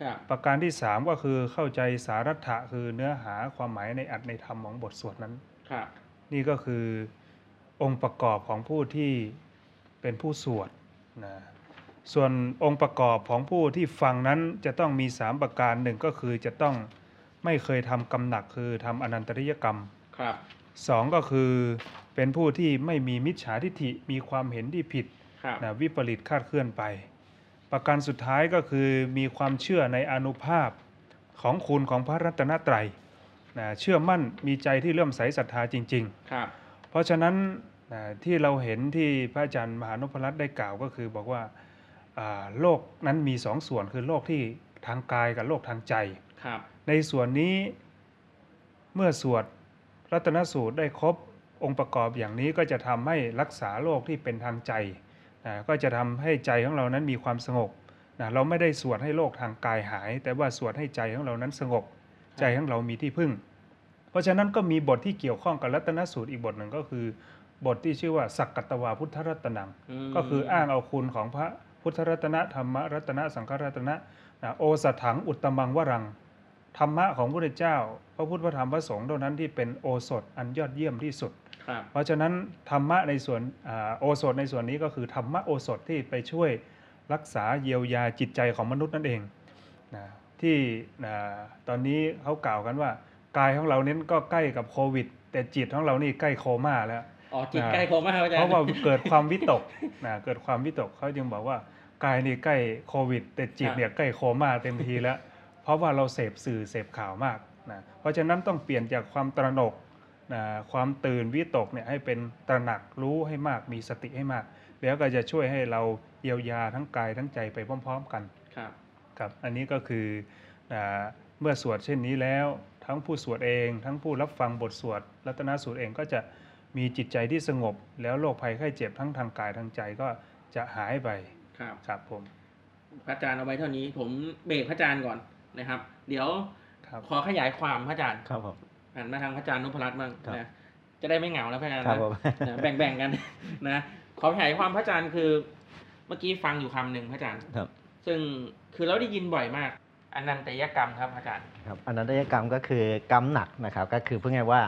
A: ครับ
C: ประการที่สามก็คือเข้าใจสารัตถะคือเนื้อหาความหมายในอัตในธรรมของบทสวดนั้น
A: ครับ
C: นี่ก็คือองค์ประกอบของผู้ที่เป็นผู้สวดนะส่วนองค์ประกอบของผู้ที่ฟังนั้นจะต้องมีสามประการหนึ่งก็คือจะต้องไม่เคยทำกรรมหนักคือทำอนันตริยกรรม
A: ครับ
C: สองก็คือ เป็นผู้ที่ไม่มีมิจฉาทิฐิมีความเห็นที่ผิด
A: ครับ
C: นะวิปริตคาดเคลื่อนไป ประการสุดท้ายก็คือมีความเชื่อในอานุภาพของคุณของพระรัตนตรัยนะเชื่อมั่นมีใจที่เลื่อมใสศรัทธาจริงๆ
A: ครับ
C: เพราะฉะนั้นนะที่เราเห็นที่พระอาจารย์มหานพรัตน์ได้กล่าวก็คือบอกว่าอ่าโลกนั้นมีสองส่วนคือโลกที่ทางกายกับโลกทางใจ
A: ครับ
C: ในส่วนนี้เมื่อสวดรัตนสูตรได้ครบ องค์ประกอบอย่างนี้ก็จะทำให้รักษาโลกที่เป็นทางใจนะก็จะทำให้ใจของเรานั้นมีความสงบนะเราไม่ได้สวดให้โลกทางกายหาย แต่ว่าสวดให้ใจของเรานั้นสงบ ใจของเรามีที่พึ่ง เพราะฉะนั้นก็มีบทที่เกี่ยวข้องกับรัตนสูตรอีกบทหนึ่งก็คือ บทที่ชื่อว่าสักกัตวาพุทธรัตนัง
A: ม
C: ก็คืออ้างเอาคุณของพระพุทธรัตนะธรรมรัตนะสังฆรัตนะนะโอสถังอุตตมังวรังธรรมะของพระพุทธเจ้า พระพุทธพระธรรมพระสงฆ์เท่านั้นที่เป็นโอสถอันยอดเยี่ยมที่สุด
A: ครับ
C: เพราะฉะนั้นธรรมะในส่วนอาโอสถในส่วนนี้ก็คือธรรมะโอสถที่ไปช่วยรักษาเยียวยาจิตใจของมนุษย์นั่นเองนะที่นะตอนนี้เขากล่าวกันว่ากายของเราเน้นก็ใกล้กับโควิด แต่จิตของเรานี่ใกล้โคม่าแล้ว
A: อ๋อจิต
C: อ่า
A: ใกล้โคม่าพระอาจารย์
C: เพราะว่าเกิดความวิตกนะเกิดความวิตกเขาจึงบอกว่ากายนี่ใกล้โควิด แต่จิตเนี่ยใกล้โคม่าเต็มทีแล้ว เพราะว่าเราเสพสื่อเสพข่าวมากนะเพราะฉะนั้นต้องเปลี่ยนจากความตระหนก นะความตื่นวิตกเนี่ยให้เป็นตระหนักรู้ให้มากมีสติให้มาก แล้วก็จะช่วยให้เราเยียวยาทั้งกายทั้งใจไปพร้อม ๆกัน
A: ครับ
C: ครับอันนี้ก็คืออ่าเมื่อสวดเช่นนี้แล้ว ทั้งผู้สวดเอง ทั้งผู้รับฟังบทสวดรัตนสูตรเองก็จะมีจิตใจที่สงบ แล้วโรคภัยไข้เจ็บทั้งทางกายทางใจก็จะหายไป
A: ครับ
C: ครับผม
A: พระอาจารย์เอาไว้เท่านี้ผมเบรกพระอาจารย์ก่อนนะครับ เดี๋ยว
C: ครับ
A: ขอขยายความพระอาจารย์
B: ครับผม
A: หันมาทางพระอาจารย์นพรัตน์บ้าง
B: ครับ
A: นะจะได้ไม่เหงาแล้วพระอาจารย์
B: ครับ
A: นะ
B: ผม
A: นะแบ่งๆกันนะขอขยายความพระอาจารย์คือ เมื่อกี้ฟังอยู่คำหนึ่งพระอาจารย์
B: ครับ
A: ซึ่งคือเราได้ยินบ่อยมากอนันตยกรรมครับพระอาจารย์
B: ครับอนันตยกรรมก็คือกรรมหนักนะครับ ก็คือพูดง่ายๆว่า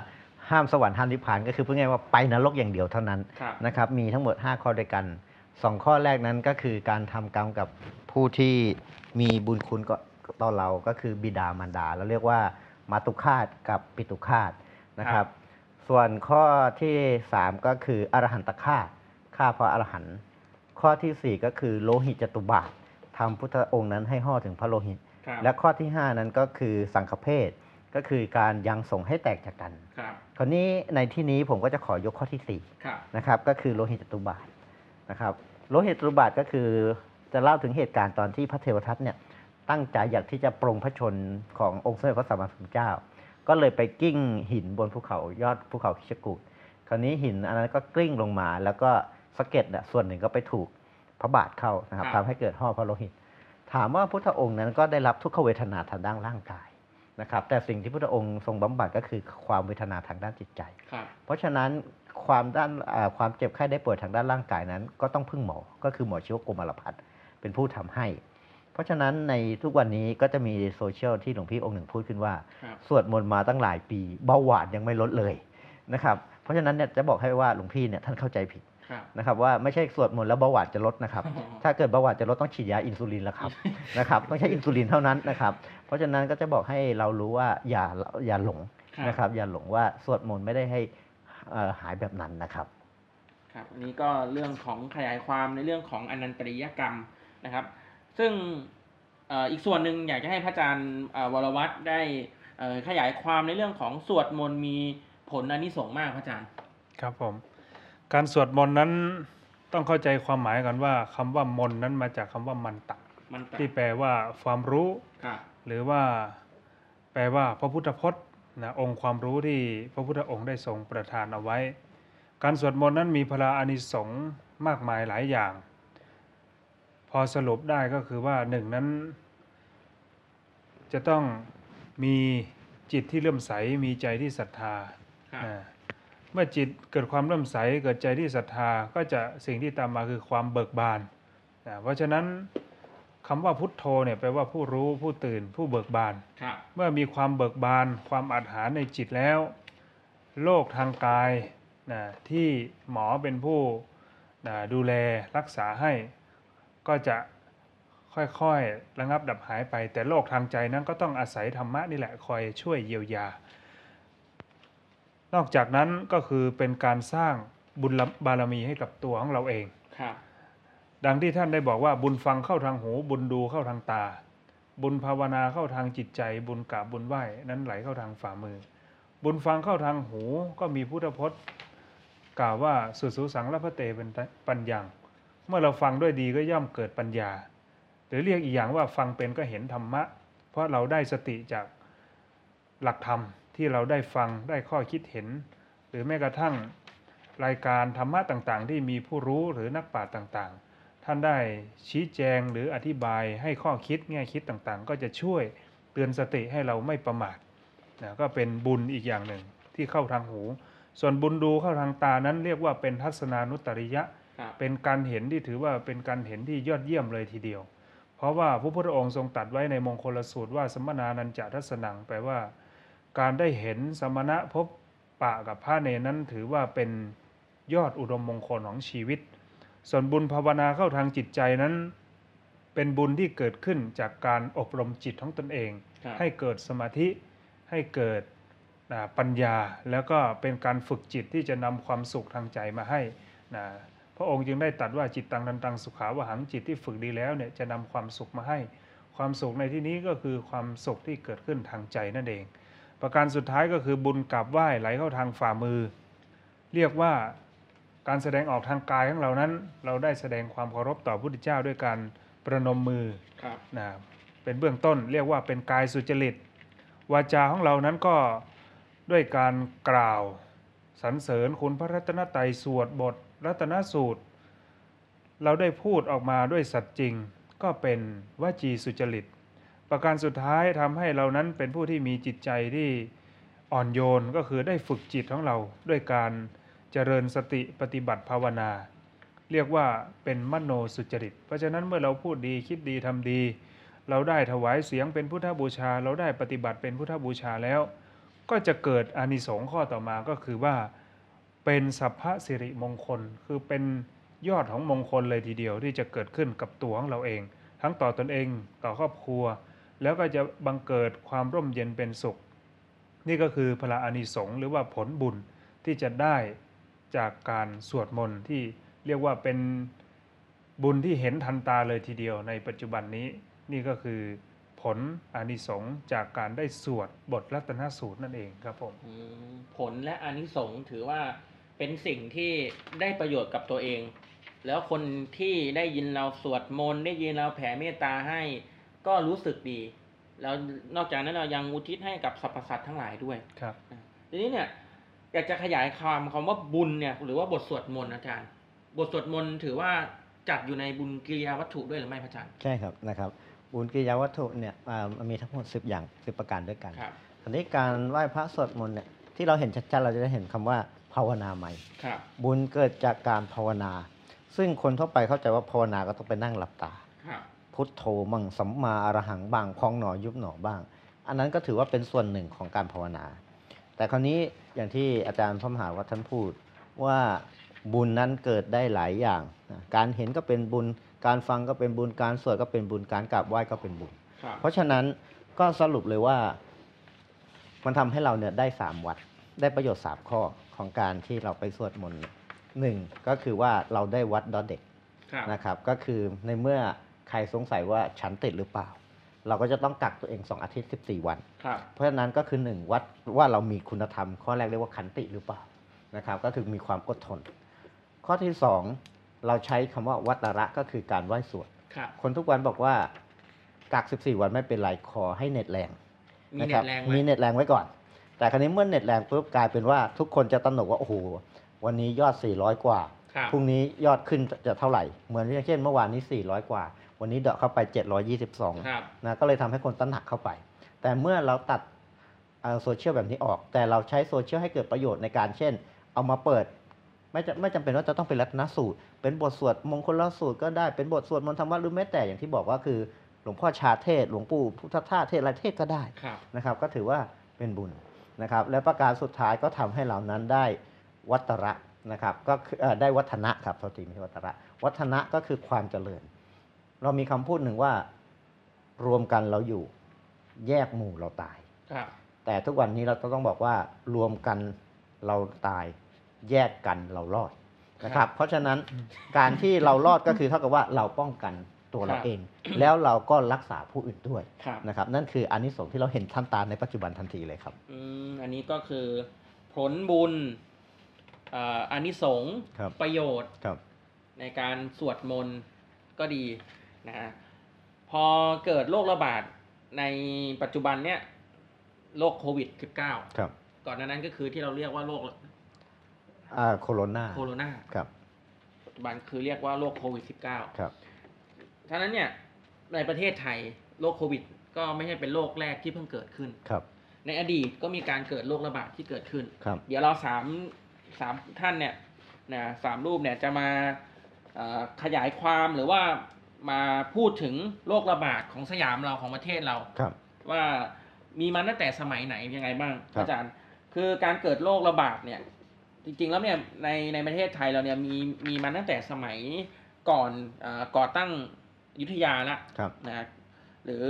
B: ห้ามสวรรค์ห้ามนิพพานก็คือพูดง่ายๆว่าไปนรกอย่างเดียวเท่านั้น
A: ครับ
B: นะครับ มีทั้งหมด 5 ข้อด้วยกัน 2 ข้อแรกนั้นก็คือการทำกรรมกับผู้ที่มีบุญคุณก็ต่อเราก็คือบิดามารดา เราเรียกว่า มาตุคาตกับปิตุคาตนะครับ ส่วนข้อที่ 3 ก็คืออรหันตฆาตฆ่าเพราะอรหันต์ข้อทีสี่ 4 ก็คือโลหิตจตุบาททำพุทธองค์นั้นให้ห่อถึงพระโลหิต
A: ครับ
B: และข้อที่ 5 นั้นก็คือสังฆเพศก็คือการยังส่งให้แตกจากกัน
A: ครับ
B: คราวนี้ในที่นี้ผมก็จะขอยกข้อที่
A: ครับ
B: 4นะครับก็คือโลหิตจตุบาทนะครับโลหิตจตุบาทก็คือจะเล่าถึงเหตุการณ์ตอนที่พระเทวทัตเนี่ย ตั้งใจอยากที่จะปรงพระชนขององค์สมเด็จพระสัมมาสัมพุทธเจ้า ก็เลยไปกิ้งหินบนภูเขายอดภูเขาคิชกูดคราวนี้หินอันนั้นก็กลิ้งลงมา แล้วก็สะเก็ดน่ะส่วนหนึ่งก็ไปถูกพระบาทเข้านะครับ
A: ครับ
B: ทำให้เกิดห่อพระโลหิต ถามว่าพุทธองค์นั้นก็ได้รับทุกขเวทนาทางด้านร่างกายนะครับแต่สิ่งที่พุทธองค์ทรงบำบัดก็คือความเวทนาทางด้านจิตใจ
A: ครับ
B: เพราะฉะนั้นความด้านอ่าความเจ็บไข้ได้ป่วยทางด้านร่างกายนั้น ก็ต้องพึ่งหมอ ก็คือหมอชีวกรมารพัฒน์เป็นผู้ทำให้เพ ราะฉะนั้นในทุกวันนี้ก็จะมีโซเชียลที่หลวงพี่องค์หนึ่งพูดขึ้นว่า
A: ครับ
B: สวดมนต์มาตั้งหลายปีเบาหวานยังไม่ลดเลยนะครับ เพราะฉะนั้นเนี่ยจะบอกให้ว่าหลวงพี่เนี่ยท่านเข้าใจผิด
A: ครับ
B: นะครับว่าไม่ใช่สวดมนต์แล้วเบาหวานจะลดนะครับ ถ้าเกิดเบาหวานจะลดต้องฉีดยาอินซูลินแล้วครับนะครับต้องใช้อินซูลินเท่านั้นนะครับ เพราะฉะนั้นก็จะบอกให้เรารู้ว่าอย่าอย่าหลง
A: ครับ
B: นะครับ อย่าหลงว่าสวดมนต์ไม่ได้ให้เอ่อหายแบบนั้นนะครับ
A: ครับอันนี้ก็เรื่องของขยายความในเรื่องของอนันตริยกรรมนะครับ ซึ่งเอ่ออีกส่วนหนึ่งอยากจะให้พระอาจารย์เอ่อวรวัตรได้เอ่อขยายความในเรื่องของสวดมนต์มีผลอานิสงส์มากพระอาจารย์
C: ครับผม การสวดมนต์นั้นต้องเข้าใจความหมายกันว่าคำว่ามนต์นั้นมาจากคำว่ามันตะ
A: มันตะ
C: ที่แปลว่าความรู้
A: ครับ
C: หรือว่าแปลว่าพระพุทธพจน์นะองค์ความรู้ที่พระพุทธองค์ได้ทรงประทานเอาไว้ การสวดมนต์นั้นมีพลาอานิสงส์มากมายหลายอย่าง พอสรุปได้ก็คือว่าหนึ่งนั้น จะต้องมีจิตที่เลื่อมใสมีใจที่ศรัทธา
A: ครับ
C: อ่าเมื่อจิตเกิดความเลื่อมใสเกิดใจที่ศรัทธาก็จะสิ่งที่ตามมาคือความเบิกบานอ่าเพราะฉะนั้นคำว่าพุทโธเนี่ยแปลว่าผู้รู้ผู้ตื่นผู้เบิกบาน
A: ครับ
C: เมื่อมีความเบิกบาน ความอาถรรพ์ในจิตแล้ว โรคทางกายนะที่หมอเป็นผู้นะดูแลรักษาให้ ก็จะค่อยๆระงับดับหายไป แต่โรคทางใจนั้นก็ต้องอาศัยธรรมะนี่แหละคอยช่วยเยียวยา นอกจากนั้นก็คือเป็นการสร้างบุญบารมีให้กับตัวของเราเอง
A: ครับ
C: ดังที่ท่านได้บอกว่าบุญฟังเข้าทางหู บุญดูเข้าทางตา บุญภาวนาเข้าทางจิตใจ บุญกราบบุญไหว้นั้นไหลเข้าทางฝ่ามือ บุญฟังเข้าทางหูก็มีพุทธพจน์ กล่าวว่าสุสุสังละพะเตเป็นปัญญัง เมื่อเราฟังด้วยดีก็ย่อมเกิดปัญญา หรือเรียกอีกอย่างว่าฟังเป็นก็เห็นธรรมะ เพราะเราได้สติจากหลักธรรมที่เราได้ฟังได้ข้อคิดเห็น หรือแม้กระทั่งรายการธรรมะต่างๆ ที่มีผู้รู้หรือนักปราชญ์ต่างๆ ท่านได้ชี้แจงหรืออธิบายให้ข้อคิดแง่คิดต่างๆ ก็จะช่วยเตือนสติให้เราไม่ประมาทนะก็เป็นบุญอีกอย่างหนึ่งที่เข้าทางหู ส่วนบุญดูเข้าทางตานั้นเรียกว่าเป็นทัศนานุตริยะ เป็นการเห็นที่ถือว่าเป็นการเห็นที่ยอดเยี่ยมเลยทีเดียว เพราะว่าพระพุทธองค์ทรงตรัดไว้ในมงคลสูตรว่าสมนานันจะทัศนังแปลว่า การได้เห็นสมณะพบปะกับพระเนรนั้นถือว่าเป็นยอดอุดมมงคลของชีวิต ส่วนบุญภาวนาเข้าทางจิตใจนั้น เป็นบุญที่เกิดขึ้นจากการอบรมจิตของตนเอง
A: ครับ
C: ให้เกิดสมาธิให้เกิดอ่าปัญญาแล้วก็เป็นการฝึกจิตที่จะนำความสุขทางใจมาให้นะพ ระองค์จึงได้ตรัดว่าจิตตังทันตังสุขาวหังจิตที่ฝึกดีแล้วเนี่ยจะนำความสุขมาให้ ความสุขในที่นี้ก็คือความสุขที่เกิดขึ้นทางใจนั่นเอง ประการสุดท้ายก็คือบุญกราบไหว้ไหลเข้าทางฝ่ามือ เรียกว่าการแสดงออกทางกายของเรานั้น เราได้แสดงความเคารพต่อพระพุทธเจ้าด้วยการประนมมือ
A: ครับ
C: นะเป็นเบื้องต้นเรียกว่าเป็นกายสุจริต วาจาของเรานั้นก็ด้วยการกล่าวสรรเสริญคุณพระรัตนตรัยสวดบท รัตนสูตร เราได้พูดออกมาด้วยสัตย์จริง ก็เป็นวจีสุจริต ประการสุดท้ายทำให้เรานั้นเป็นผู้ที่มีจิตใจที่อ่อนโยนก็คือได้ฝึกจิตของเราด้วยการเจริญสติปฏิบัติภาวนา เรียกว่าเป็นมโนสุจริต เพราะฉะนั้นเมื่อเราพูดดีคิดดีทำดี เราได้ถวายเสียงเป็นพุทธบูชา เราได้ปฏิบัติเป็นพุทธบูชาแล้ว ก็จะเกิดอานิสงส์ข้อต่อมาก็คือว่า เป็นสัพพะสิริมงคล คือเป็นยอดของมงคลเลยทีเดียวที่จะเกิดขึ้นกับตัวของเราเอง ทั้งต่อตนเองต่อครอบครัว แล้วก็จะบังเกิดความร่มเย็นเป็นสุข นี่ก็คือพระอานิสงส์หรือว่าผลบุญที่จะได้จากการสวดมนต์ที่เรียกว่าเป็นบุญที่เห็นทันตาเลยทีเดียวในปัจจุบันนี้ นี่ก็คือผลอานิสงส์จากการได้สวดบทรัตนสูตรนั่นเองครับผม
A: อืมผลและอานิสงส์ถือว่า เป็นสิ่งที่ได้ประโยชน์กับตัวเอง แล้วคนที่ได้ยินเราสวดมนต์ได้ยินเราแผ่เมตตาให้ ก็รู้สึกดีแล้วนอกจากนั้นเรายังอุทิศให้กับสรรพสัตว์ทั้งหลายด้วย
C: ครับ
A: ทีนี้เนี่ยอยากจะขยายความคำว่าบุญเนี่ย หรือว่าบทสวดมนต์อาจารย์ บทสวดมนต์ถือว่าจัดอยู่ในบุญกิริยาวัตถุด้วยหรือไม่พระอาจารย์
B: ใช่ครับนะครับบุญกิริยาวัตถุเนี่ยอ่ามันมีทั้งหมด10อย่าง10ประการด้วยกัน
A: ครับ
B: อันนี้การไหว้พระสวดมนต์เนี่ยที่เราเห็นชัดๆเราจะได้เห็นคำว่า ภาวนาใหม่
A: ครับ
B: บุญเกิดจากการภาวนา ซึ่งคนทั่วไปเข้าใจว่าภาวนาก็ต้องไปนั่งหลับตา
A: ครับ
B: พุทโธมั่งสัมมาอรหังบ้างพองหนอยุบหนอบ้าง อันนั้นก็ถือว่าเป็นส่วนหนึ่งของการภาวนา แต่คราวนี้อย่างที่อาจารย์พระมหาวัฒน์ท่านพูดว่าบุญนั้นเกิดได้หลายอย่างนะการเห็นก็เป็นบุญ การฟังก็เป็นบุญ การสวดก็เป็นบุญ การกราบไหว้ก็เป็นบุญ
A: ครับ
B: เพราะฉะนั้นก็สรุปเลยว่า มันทำให้เราเนี่ยได้สามวัด ได้ประโยชน์สามข้อ ของการที่เราไปสวดมนต์เนี่ยหนึ่งก็คือว่าเราได้วัดดอเด็ก
A: ครับ
B: นะครับ ก็คือในเมื่อใครสงสัยว่าฉันติดหรือเปล่า เราก็จะต้องกักตัวเอง 2 อาทิตย์ 14 วัน
A: ครับ
B: เพราะฉะนั้นก็คือ 1 วัดว่าเรามีคุณธรรม ข้อแรกเรียกว่าขันติหรือเปล่านะครับ ก็คือมีความอดทน ข้อที่ 2 เราใช้คำว่าวัตระก็คือการไหว้สวด
A: ครับ
B: คนทุกวันบอกว่ากัก 14 วันไม่เป็นไรขอให้เน็ตแรง
A: มี
B: นะ
A: เน็
B: ครั
A: ตแรงไหม
B: มีเน็ตแรงไว้ก่อน แต่คราวนี้เมื่อเน็ตแรงปุ๊บกลายเป็นว่าทุกคนจะตระหนกว่า โอ้โห วันนี้ยอด 400 กว่า
A: ครับ
B: พรุ่งนี้ยอดขึ้นจะเท่าไหร่ เหมือนอย่างเช่นเมื่อวานนี้ 400 กว่า วันนี้เดาะเข้าไป 722
A: ครับ
B: นะก็เลยทำให้คนตั้งหนักเข้าไป แต่เมื่อเราตัดโซเชียลแบบนี้ออก แต่เราใช้โซเชียลให้เกิดประโยชน์ในการเช่น เอามาเปิดไม่จะไม่จำเป็นว่าจะต้องเป็นรัตนสูตร เป็นบทสวดมงคลสูตรก็ได้ เป็นบทสวดมนต์ธรรมะหรือแม้แต่อย่างที่บอกว่าคือ หลวงพ่อชาเทศ หลวงปู่พุทธทาสเทศอะไรเทศก็ได้
A: ครับ
B: นะครับ ก็ถือว่าเป็นบุญ นะครับและประการสุดท้ายก็ทำให้เรานั้นได้วัตระนะครับก็คือเอ่อได้วัฒนะครับโทษทีไม่ใช่วัตระ วัฒนะก็คือความเจริญ เรามีคำพูดหนึ่งว่ารวมกันเราอยู่แยกหมู่เราตาย
A: ครับ
B: แต่ทุกวันนี้เราต้องบอกว่ารวมกันเราตาย แยกกันเรารอดนะครับ เพราะฉะนั้นการที่เรารอดก็คือเท่ากับว่าเราป้องกัน ตัวเรา
A: ครับ
B: เอง แล้วเราก็รักษาผู้อื่นด้วย
A: ครับ
B: นะครับนั่นคืออานิสงส์ที่เราเห็นท่านตาในปัจจุบันทันทีเลยครับ
A: อืมอันนี้ก็คือผลบุญเอ่ออานิสงส์
B: ครับ
A: ประโยชน์
B: ครับ
A: ในการสวดมนต์ก็ดีนะฮะพอเกิดโรคระบาดในปัจจุบันเนี่ยโรคโควิด -19
B: ครับ
A: ก่อนหน้านั้นก็คือที่เราเรียกว่าโรค
B: อ่าโคโรนา
A: โคโรนา
B: ครับ
A: ปัจจุบันคือเรียกว่าโรคโควิด -19
B: ครับ
A: ฉะนั้นเนี่ยในประเทศไทยโรคโควิด ก็ไม่ใช่เป็นโรคแรกที่เพิ่งเกิดขึ้น
B: ครับ
A: ในอดีตก็มีการเกิดโรคระบาดที่เกิดขึ้น
B: ครับ
A: เดี๋ยวเราสามสามท่านเนี่ยนะสามรูปเนี่ยจะมาเอ่อขยายความหรือว่ามาพูดถึงโรคระบาดของสยามเราของประเทศเรา
B: ครับ
A: ว่ามีมาตั้งแต่สมัยไหนยังไงบ้าง
B: ครับ
A: อาจารย์ คือการเกิดโรคระบาดเนี่ย จริงๆแล้วเนี่ยในในประเทศไทยเราเนี่ยมีมีมาตั้งแต่สมัยก่อนเอ่อก่อตั้ง อยุธยาละ
B: ครับ
A: นะหรือ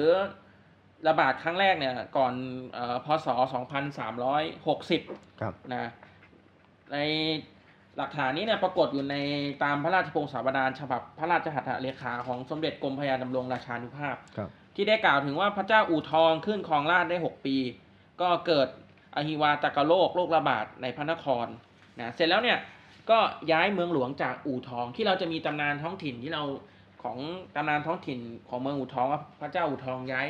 A: ระบาดครั้งแรกเนี่ย ก่อนเออพศ 2360
B: ครับ
A: นะในหลักฐานนี้เนี่ยปรากฏอยู่ในตามพระราชพงศาวดารฉบับพระราชหัตถเลขาของสมเด็จกรมพระยาดำรงราชานุภาพ
B: ครับ
A: ที่ได้กล่าวถึงว่าพระเจ้าอู่ทองขึ้นครองราชย์ได้ 6 ปี ก็เกิดอหิวาตกโรคโรคระบาดในพระนครนะเสร็จแล้วเนี่ยก็ย้ายเมืองหลวงจากอู่ทองที่เราจะมีตำนานท้องถิ่นที่เรา ของตำนานท้องถิ่นของเมืองอู่ทองว่าพระเจ้าอู่ทองย้าย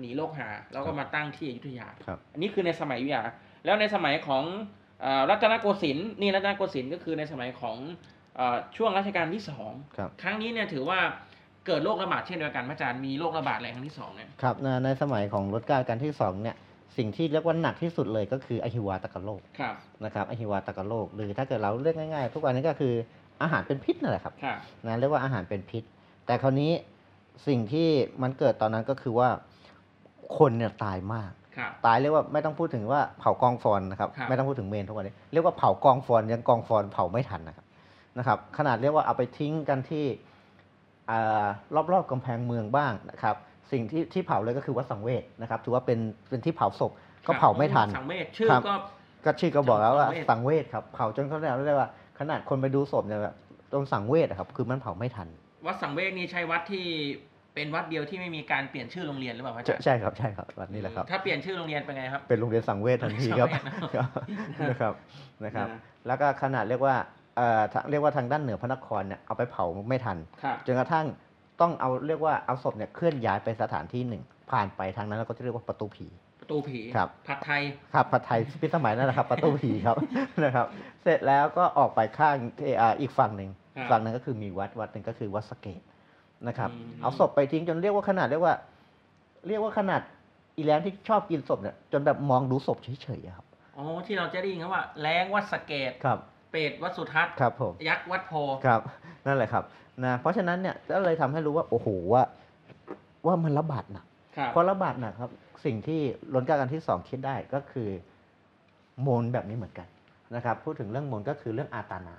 A: หนีโรคหา แล้วก็มาตั้งที่อยุธยา
B: ครับ
A: อันนี้คือในสมัยอยุธยา แล้วในสมัยของเอ่อรัตนโกสินทร์นี่รัตนโกสินทร์ก็คือในสมัยของเออช่วงรัชกาลที่สอง
B: ครับ
A: ครั้งนี้เนี่ยถือว่าเกิดโรคระบาดเช่นเดียวกันพระอาจารย์มีโรคระบาดอะไรครั้งที่สองเนี่ย
B: ครับในในสมัยของรัชกาลการที่สองเนี่ยสิ่งที่เรียกว่าหนักที่สุดเลยก็คืออหิวาตกโรค
A: ครับ
B: นะครับอหิวาตกโรคหรือถ้าเกิดเราเรียกง่ายๆ ทุกวันนี้ก็คืออาหารเป็นพิษนั่นแหละครับ
A: ครับ
B: นะเรียกว่าอาหารเป็นพิษ แต่คราวนี้สิ่งที่มันเกิดตอนนั้นก็คือว่าคนเนี่ยตายมาก
A: ครับ
B: ตายเรียกว่าไม่ต้องพูดถึงว่าเผากองฟอนนะครับ
A: ครับ
B: ไม่ต้องพูดถึงเมนทุกวันนี้เรียกว่าเผากองฟอนยังกองฟอนเผาไม่ทันนะครับนะครับ ขนาดเรียกว่าเอาไปทิ้งกันที่อ่ารอบๆกำแพงเมืองบ้างนะครับ สิ่งที่ที่เผาเลยก็คือวัดสังเวชนะครับ ถือว่าเป็นเป็นที่เผาศพก็เผาไม่ทัน
A: สังเวชชื่อ
B: ครับ
A: ก็
B: ก็ชื่อก็บอกแล้วว่า
A: สังเวช
B: สังเวชครับเผาจนเขาเรียกว่าขนาดคนไปดูศพเนี่ยแบบตรงสังเวชอะครับ คือมันเผาไม่ทัน
A: วัดสังเวชนี่ใช่วัดที่เป็นวัดเดียวที่ไม่มีการเปลี่ยนชื่อโรงเรียนหรือเปล่าพระอา
B: ใช่
A: จารย์
B: ใช่ครับใช่ครับวันนี้แหละครับ
A: ถ้าเปลี่ยนชื่อโรงเรียนเป็นไงครับ
B: เป็นโรงเรียนสังเวชทันทีครับ
A: สังเวชนะ
B: ครับนะครับนะครับ
A: นะ
B: แล้วก็ขนาดเรียกว่าเอ่อทางเรียกว่าทางด้านเหนือพระนครเนี่ยเอาไปเผาไม่ทัน
A: ครับ
B: จนกระทั่งต้องเอาเรียกว่าเอาศพเนี่ยเคลื่อนย้ายไปสถานที่หนึ่ง ผ่านไปทางนั้นเราก็จะเรียกว่าประตูผี
A: ประตูผี
B: ครับ
A: ผัดไทย
B: ครับผัดไทยพิสมัยนั่นแหละครับ ประตูผีครับนะครับ เสร็จแล้วก็ออกไปข้างเอ่ออีกฝั่งหนึ่ง
A: ครับ
B: ฝั่งหนึ่งก็คือมีวัดวัดหนึ่งก็คือวัดสะเกตนะครับ
A: อืม
B: เอาศพไปทิ้งจนเรียกว่าขนาดเรียกว่า เรียกว่าขนาดอีแลนที่ชอบกินศพเนี่ยจนแบบมองดูศพเฉยๆอะครับ
A: อ๋อที่เราจะได้ยินคำว่าแรงวัดสะเกต
B: ครับ
A: เปรตวัดสุทัศน์
B: ครับผม
A: ยักษ์วัดโพ
B: ครับนั่นแหละครับนะเพราะฉะนั้นเนี่ยก็เลยทำให้รู้ว่าโอ้โหว่า ว่ามันระบาดหนัก
A: ครับ
B: เพราะระบาดหนักครับ สิ่งที่ล้นกล้ากันที่สองคิดได้ก็คือมนต์แบบนี้เหมือนกันนะครับ พูดถึงเรื่องมนต์ก็คือเรื่องอาตานา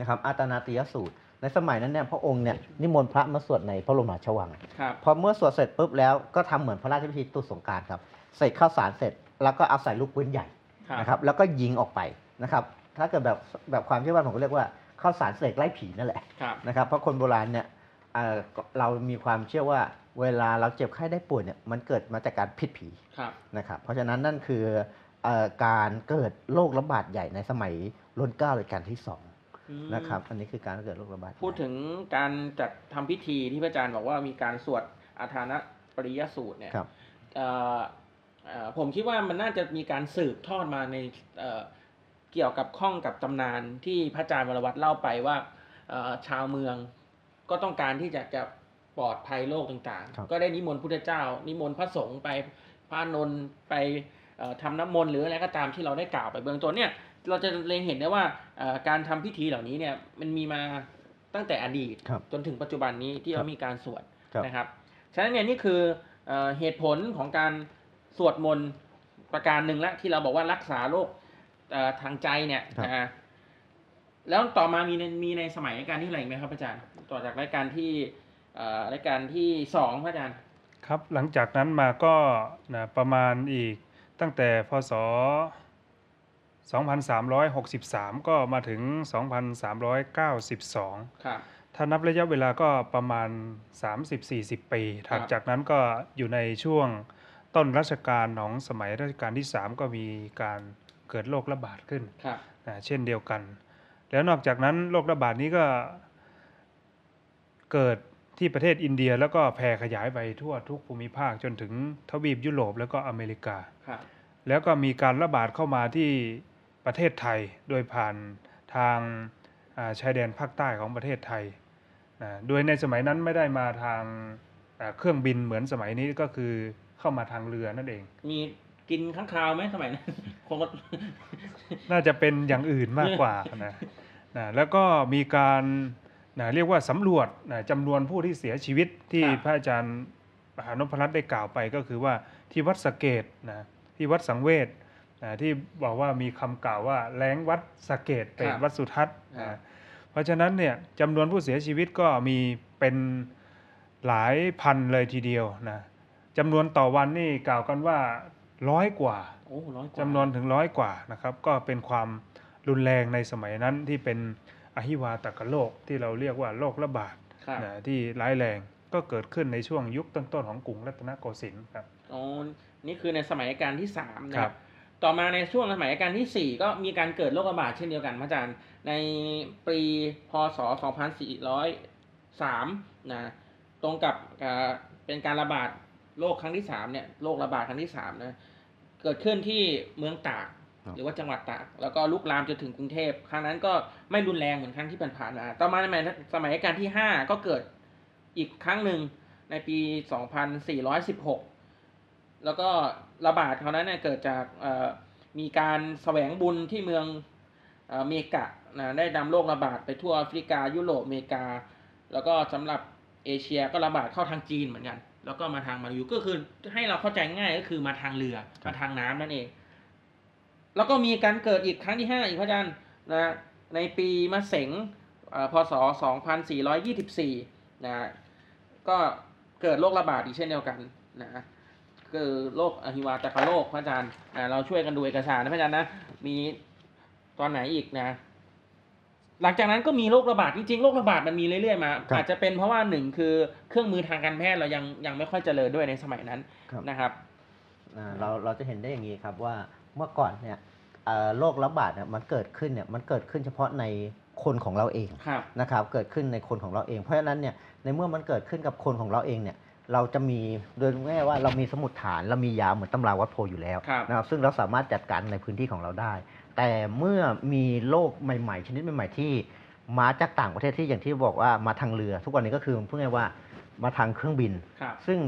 B: นะครับอาตานาติยสูตร ในสมัยนั้นเนี่ยพระองค์เนี่ยนิมนต์พระมาสวดในพระบรมราชวัง
A: ครับ
B: พอเมื่อสวดเสร็จปุ๊บแล้วก็ทำเหมือนพระราชพิธีตรุษสงกรารครับเสร็จข้าวสารเสร็จ แล้วก็เอาใส่ลูกปืนใหญ่
A: ครับ
B: นะครับแล้วก็ยิงออกไปนะครับถ้าเกิดแบบแบบความเชื่อว่าผมก็เรียกว่าข้าวสารเสกไล่ผีนั่นแหละ
A: ครับ
B: นะครับเพราะคนโบราณเนี่ยเอ่อเรามีความเชื่อว่าเวลาเราเจ็บไข้ได้ป่วยเนี่ยมันเกิดมาจากการพิษผี
A: ครับ
B: นะครับเพราะฉะนั้นนั่นคือเอ่อการเกิดโรคระบาดใหญ่ในสมัยรุ่นเก้ารัชกาลที่สอง
A: อืม
B: นะครับ อันนี้คือการเกิดโรคระบาด
A: พูดถึงการจัดทำพิธีที่พระอาจารย์บอกว่ามีการสวดอาธานะปริยสูตรเนี่ย
B: ครับ
A: เอ่อเอ่อผมคิดว่ามันน่าจะมีการสืบทอดมาในเอ่อเกี่ยวกับข้องกับตำนานที่พระอาจารย์วรวัตรเล่าไปว่าเอ่อชาวเมืองก็ต้องการที่จะจะปลอดภัยโรคต่าง
B: ครับ
A: ๆก็ได้นิมนต์พุทธเจ้า นิมนต์พระสงฆ์ไปพระอานนท์ไปเอ่อทำน้ำมนต์หรืออะไรก็ตามที่เราได้กล่าวไปเบื้องต้นเนี่ย เราจะเล็งเห็นได้ว่าเอ่อการทำพิธีเหล่านี้เนี่ยมันมีมาตั้งแต่อดีต
B: ครับ
A: จนถึงปัจจุบันนี้ที่
B: ครั
A: เรา
B: บ
A: มีการสวด
B: ครับ
A: นะครับฉะนั้นเนี่ยนี่คือเอ่อเหตุผลของการสวดมนต์ประการหนึ่งละที่เราบอกว่ารักษาโรคเอ่อทางใจเนี่ย
B: ครับ
A: นะฮะแล้วต่อมามีในมีในสมัยรายการที่อะไรอีกไหมครับอาจารย์ ต่อจากรายการที่เอ่อรายการที่สองพระอาจารย์
C: ครับหลังจากนั้นมาก็นะประมาณอีกตั้งแต่พศ 2363 ก็มาถึง 2392
A: ครับ
C: ถ้านับระยะเวลาก็ประมาณ 30-40 ปีถัด
A: ครับ
C: จากนั้นก็อยู่ในช่วงต้นรัชกาลของสมัยรัชกาลที่ 3 ก็มีการเกิดโรคระบาดขึ้น
A: ครับ
C: นะเช่นเดียวกัน แล้วนอกจากนั้นโรคระบาดนี้ก็เกิดที่ประเทศอินเดียแล้วก็แผ่ขยายไปทั่วทุกภูมิภาคจนถึงทวีปยุโรปแล้วก็อเมริกา
A: ครับ
C: แล้วก็มีการระบาดเข้ามาที่ ประเทศไทยโดยผ่านทางอ่าชายแดนภาคใต้ของประเทศไทยนะโดยในสมัยนั้นไม่ได้มาทางอ่าเครื่องบินเหมือนสมัยนี้ก็คือเข้ามาทางเรือนั่นเอง
A: มีกินข้างคาวไหมสมัยนั้นคงก็
C: น่าจะเป็นอย่างอื่นมากกว่านะนะแล้วก็มีการนะเรียกว่าสำรวจนะจำนวนผู้ที่เสียชีวิตที่
A: ครับ
C: พระอาจารย์มหานพรัตน์ได้กล่าวไปก็คือว่าที่วัดสะเกตนะที่วัดสังเวชนะ ที่บอกว่ามีคำกล่าวว่าแรงวัดสะเกตเป็นวัดสุทัศน์
A: ครับ
C: นะเพราะฉะนั้นเนี่ยจำนวนผู้เสียชีวิตก็มีเป็นหลายพันเลยทีเดียวนะจำนวนต่อวันนี่กล่าวกันว่าร้อยกว่า
A: โอ้ร้อยกว่า
C: จำนวนถึงร้อยกว่านะครับ ก็เป็นความรุนแรงในสมัยนั้นที่เป็นอหิวาตกโรคที่เราเรียกว่าโรคระบาด
A: ครับ
C: นะที่ร้ายแรงก็เกิดขึ้นในช่วงยุคต้นๆของกรุงรัตนโกสินทร์ครับ
A: อ๋อนี่คือในสมัยรัชการที่สามนะค
C: ครั
A: รับ
C: บ
A: ต่อมาในช่วงสมัยรัชการที่สี่ก็มีการเกิดโรคระบาดเช่นเดียวกันพระอาจารย์ ในปีพศ 2403 นะ ตรงกับอ่าเป็นการระบาดโรคครั้งที่สามเนี่ย โรคระบาดครั้งที่สามนะ เกิดขึ้นที่เมืองตาก
B: ครับ
A: หรือว่าจังหวัดตาก แล้วก็ลุกลามจนถึงกรุงเทพ ครั้งนั้นก็ไม่รุนแรงเหมือนครั้งที่ผ่านๆมา ต่อมาในสมัยสมัยรัชการที่ห้าก็เกิดอีกครั้งหนึ่งในปี 2416 แล้วก็ระบาดคราวนั้นเนี่ยเกิดจากเอ่อมีการแสวงบุญที่เมืองเอ่อเมกะนะได้นำโรคระบาดไปทั่วแอฟริกา ยุโรปอเมริกา แล้วก็สำหรับเอเชียก็ระบาดเข้าทางจีนเหมือนกัน แล้วก็มาทางมาลายูก็คือให้เราเข้าใจง่ายก็คือมาทางเรือ
B: ครับ
A: มาทางน้ำนั่นเอง แล้วก็มีการเกิดอีกครั้งที่ห้าอีกพระอาจารย์นะในปีมะเสงเอ่อพศ 2424นะก็เกิดโรคระบาดอีกเช่นเดียวกันนะ คือโรคอหิวาตกโรคพระอาจารย์นะเราช่วยกันดูเอกสารนะพระอาจารย์นะมีตอนไหนอีกนะ หลังจากนั้นก็มีโรคระบาดจริงๆโรคระบาดมันมีเรื่อยๆมา
B: ครับ
A: อาจจะเป็นเพราะว่าหนึ่งคือเครื่องมือทางการแพทย์เรายังยังไม่ค่อยเจริญด้วยในสมัยนั้น
B: ครับ
A: นะครับ
B: อ่าเราเราจะเห็นได้อย่างนี้ครับว่าเมื่อก่อนเนี่ยเอ่อโรคระบาดเนี่ยมันเกิดขึ้นเนี่ยมันเกิดขึ้นเฉพาะในคนของเราเอง
A: ครับ
B: นะครับ เกิดขึ้นในคนของเราเอง เพราะฉะนั้นเนี่ยในเมื่อมันเกิดขึ้นกับคนของเราเองเนี่ย เราจะมีโดยง่ายๆว่าเรามีสมุดฐานเรามียาเหมือนตำราวัดโพอยู่แล้ว
A: ครับ
B: นะครับซึ่งเราสามารถจัดการในพื้นที่ของเราได้ แต่เมื่อมีโรคใหม่ ๆ ชนิดใหม่ ๆ ที่มาจากต่างประเทศที่อย่างที่บอกว่ามาทางเรือ ทุกวันนี้ก็คือพูดง่ายๆว่ามาทางเครื่องบิน
A: ครับ
B: ซึ่ง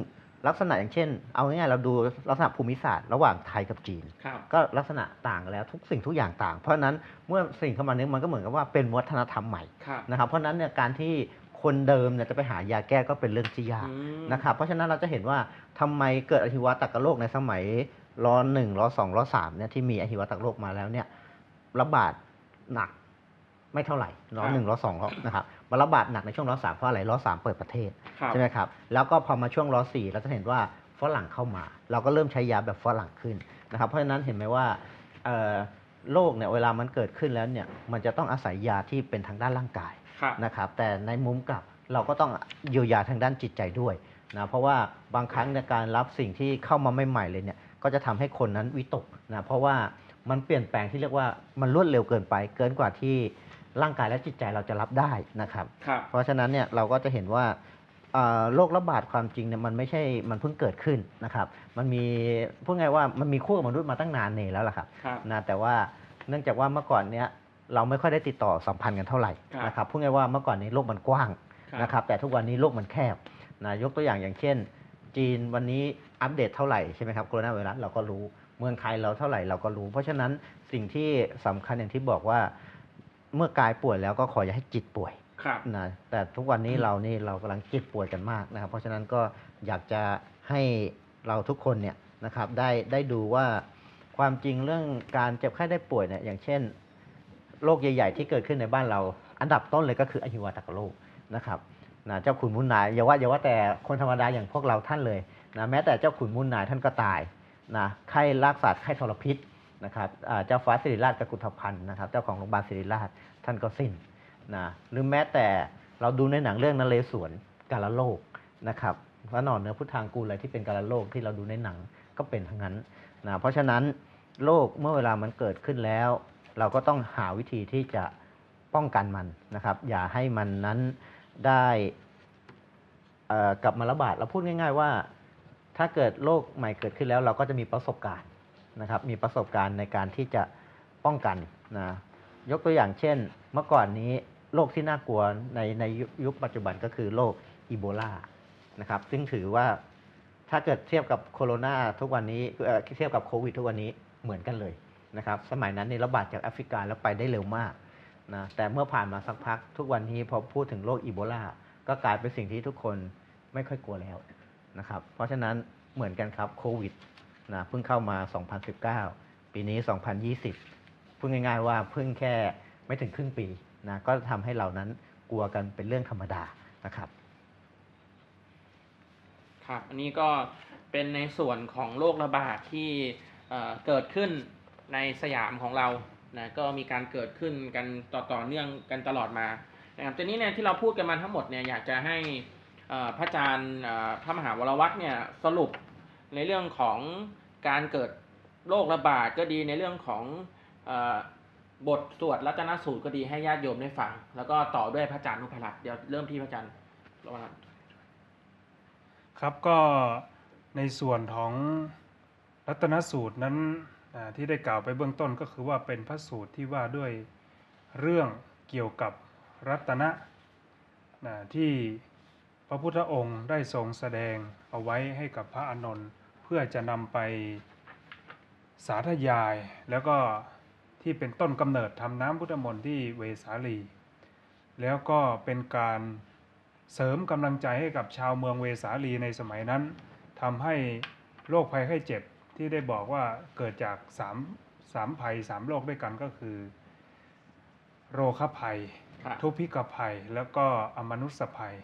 B: ลักษณะอย่างเช่น เอาง่ายๆเราดูลักษณะภูมิศาสตร์ระหว่างไทยกับจีน
A: ครับ
B: ก็ลักษณะต่างกันแล้วทุกสิ่งทุกอย่างต่าง เพราะฉะนั้นเมื่อสิ่งเข้ามานี้มันก็เหมือนกับว่าเป็นวัฒนธรรมใหม่
A: ครับ
B: นะครับเพราะฉะนั้นเนี่ยการที่ คนเดิมเนี่ยจะไปหายาแก้ก็เป็นเรื่องที่ยาก
A: อืม
B: นะครับเพราะฉะนั้นเราจะเห็นว่าทำไมเกิดอหิวาตกโรคในสมัยร้อนหนึ่งร้อสองร้อสามเนี่ยที่มีอหิวาตกโรคมาแล้วเนี่ยระบาดหนักไม่เท่าไหร่ร้อนหนึ่งร้อสองนะครับมาระบาดหนักในช่วงร้อสามเพราะอะไรร้อสามเปิดประเทศ
A: ครับ
B: ใช่ไหมครับแล้วก็พอมาช่วงร้อสี่เราจะเห็นว่าฝรั่งเข้ามา เราก็เริ่มใช้ยาแบบฝรั่งขึ้นนะครับเพราะฉะนั้นเห็นไหมว่าเอ่อโรคเนี่ยเวลามันเกิดขึ้นแล้วเนี่ยมันจะต้องอาศัยยาที่เป็นทางด้านร่างกาย
A: ครับ
B: นะครับแต่ในมุมกลับเราก็ต้องเยียวยาทางด้านจิตใจด้วยนะเพราะว่าบางครั้งในการรับสิ่งที่เข้ามาใหม่ๆเลยเนี่ยก็จะทำให้คนนั้นวิตกนะเพราะว่ามันเปลี่ยนแปลงที่เรียกว่ามันรวดเร็วเกินไป เกินกว่าที่ร่างกายและจิตใจเราจะรับได้นะครับ
A: ครับ
B: เพราะฉะนั้นเนี่ยเราก็จะเห็นว่าเอ่อโรคระบาดความจริงเนี่ยมันไม่ใช่มันเพิ่งเกิดขึ้นนะครับ มันมีพูดง่ายว่ามันมีคู่กับมนุษย์มาตั้งนานเนแล้วล่ะครับ
A: ครับ
B: นะแต่ว่าเนื่องจากว่าเมื่อก่อนเนี้ย เราไม่ค่อยได้ติดต่อสัมพันธ์กันเท่าไหร่
A: ครับ
B: นะครับพูดง่ายว่าเมื่อก่อนนี้โลกมันกว้าง
A: ครับ
B: นะครับแต่ทุกวันนี้โลกมันแคบนะยกตัวอย่างอย่างเช่น จีนวันนี้อัปเดตเท่าไหร่ใช่ไหมครับโคโรนาไวรัสเราก็รู้เมืองไทยเราเท่าไหร่เราก็รู้ เพราะฉะนั้นสิ่งที่สำคัญอย่างที่บอกว่าเมื่อกายป่วยแล้วก็ขออย่าให้จิตป่วย
A: ครับ
B: นะแต่ทุกวันนี้เรานี่เรากำลังเจ็บป่วยกันมากนะครับเพราะฉะนั้นก็อยากจะให้เราทุกคนเนี่ยนะครับได้ได้ดูว่าความจริงเรื่องการเจ็บไข้ได้ป่วยเนี่ยอย่างเช่น โรคใหญ่ ๆ ที่เกิดขึ้นในบ้านเรา อันดับต้นเลยก็คืออหิวาตกโรคนะครับนะเจ้าขุนมุนนายอย่าว่าอย่าว่าแต่คนธรรมดาอย่างพวกเราท่านเลยนะแม้แต่เจ้าขุนมุนนายท่านก็ตายนะไข้ลากสัตว์ไข้ทรพิษนะครับเจ้าฟ้าสิริราชกกุฏพันธ์นะครับ เจ้าของโรงพยาบาลสิริราชท่านก็สิ้นนะหรือแม้แต่เราดูในหนังเรื่องนเรศวรกาลโลกนะครับพระนอนเนื้อพุทธางกูลอะไรที่เป็นกาลโลกที่เราดูในหนังก็เป็นทั้งนั้นนะเพราะฉะนั้นโรคเมื่อเวลามันเกิดขึ้นแล้ว เราก็ต้องหาวิธีที่จะป้องกันมันนะครับ อย่าให้มันนั้นได้กลับมาระบาดเราพูดง่าย ๆ ว่า ถ้าเกิดโรคใหม่เกิดขึ้นแล้ว เราก็จะมีประสบการณ์นะครับ มีประสบการณ์ในการที่จะป้องกันนะยกตัวอย่างเช่น เมื่อก่อนนี้โรคที่น่ากลัวในในยุคยุคปัจจุบันก็คือโรคอีโบลานะครับ ซึ่งถือว่าถ้าเกิดเทียบกับโคโรนาทุกวันนี้เอ่อเทียบกับโควิดทุกวันนี้เหมือนกันเลย นะครับสมัยนั้นนี่ระบาดจากแอฟริกาแล้วไปได้เร็วมากนะแต่เมื่อผ่านมาสักพักทุกวันนี้พอพูดถึงโรคอีโบลาก็กลายเป็นสิ่งที่ทุกคนไม่ค่อยกลัวแล้วนะครับเพราะฉะนั้นเหมือนกันครับโควิดนะเพิ่งเข้ามา 2019 ปีนี้ 2020 พูดง่าย ๆ ว่าเพิ่งแค่ไม่ถึงครึ่งปีนะก็ทำให้เรานั้นกลัวกันเป็นเรื่องธรรมดานะครับ
A: ครับอันนี้ก็เป็นในส่วนของโรคระบาดที่เเกิดขึ้น ในสยามของเรานะก็มีการเกิดขึ้นกันต่อต่อเนื่องกันตลอดมานะครับทีนี้เนี่ยที่เราพูดกันมาทั้งหมดเนี่ยอยากจะให้พระอาจารย์พระมหาวรวัตรเนี่ยสรุปในเรื่องของการเกิดโรคระบาดก็ดีในเรื่องของอบทสวดรัตนสูตรก็ดีให้ญาติโยมได้ฟัง แล้วก็ต่อด้วยพระอาจารย์นุพรัตน์เดี๋ยวเริ่มที่พระอาจารย์ระวัง
C: ครับก็ในส่วนของรัตนสูตรนั้น ที่ได้กล่าวไปเบื้องต้นก็คือว่าเป็นพระสูตรที่ว่าด้วยเรื่องเกี่ยวกับรัตนะนะที่พระพุทธองค์ได้ทรงแสดงเอาไว้ให้กับพระอานนท์เพื่อจะนำไปสาธยาย แล้วก็ที่เป็นต้นกำเนิดทำน้ำพุทธมนต์ที่เวสาลี แล้วก็เป็นการเสริมกำลังใจให้กับชาวเมืองเวสาลีในสมัยนั้นทำให้โรคภัยไข้เจ็บ ที่ได้บอกว่าเกิดจากสามสามภัยสามโรคด้วยกันก็คือ โรคภัย
A: ครับ
C: ทุพพิกภัย แล้วก็อมนุษยภัย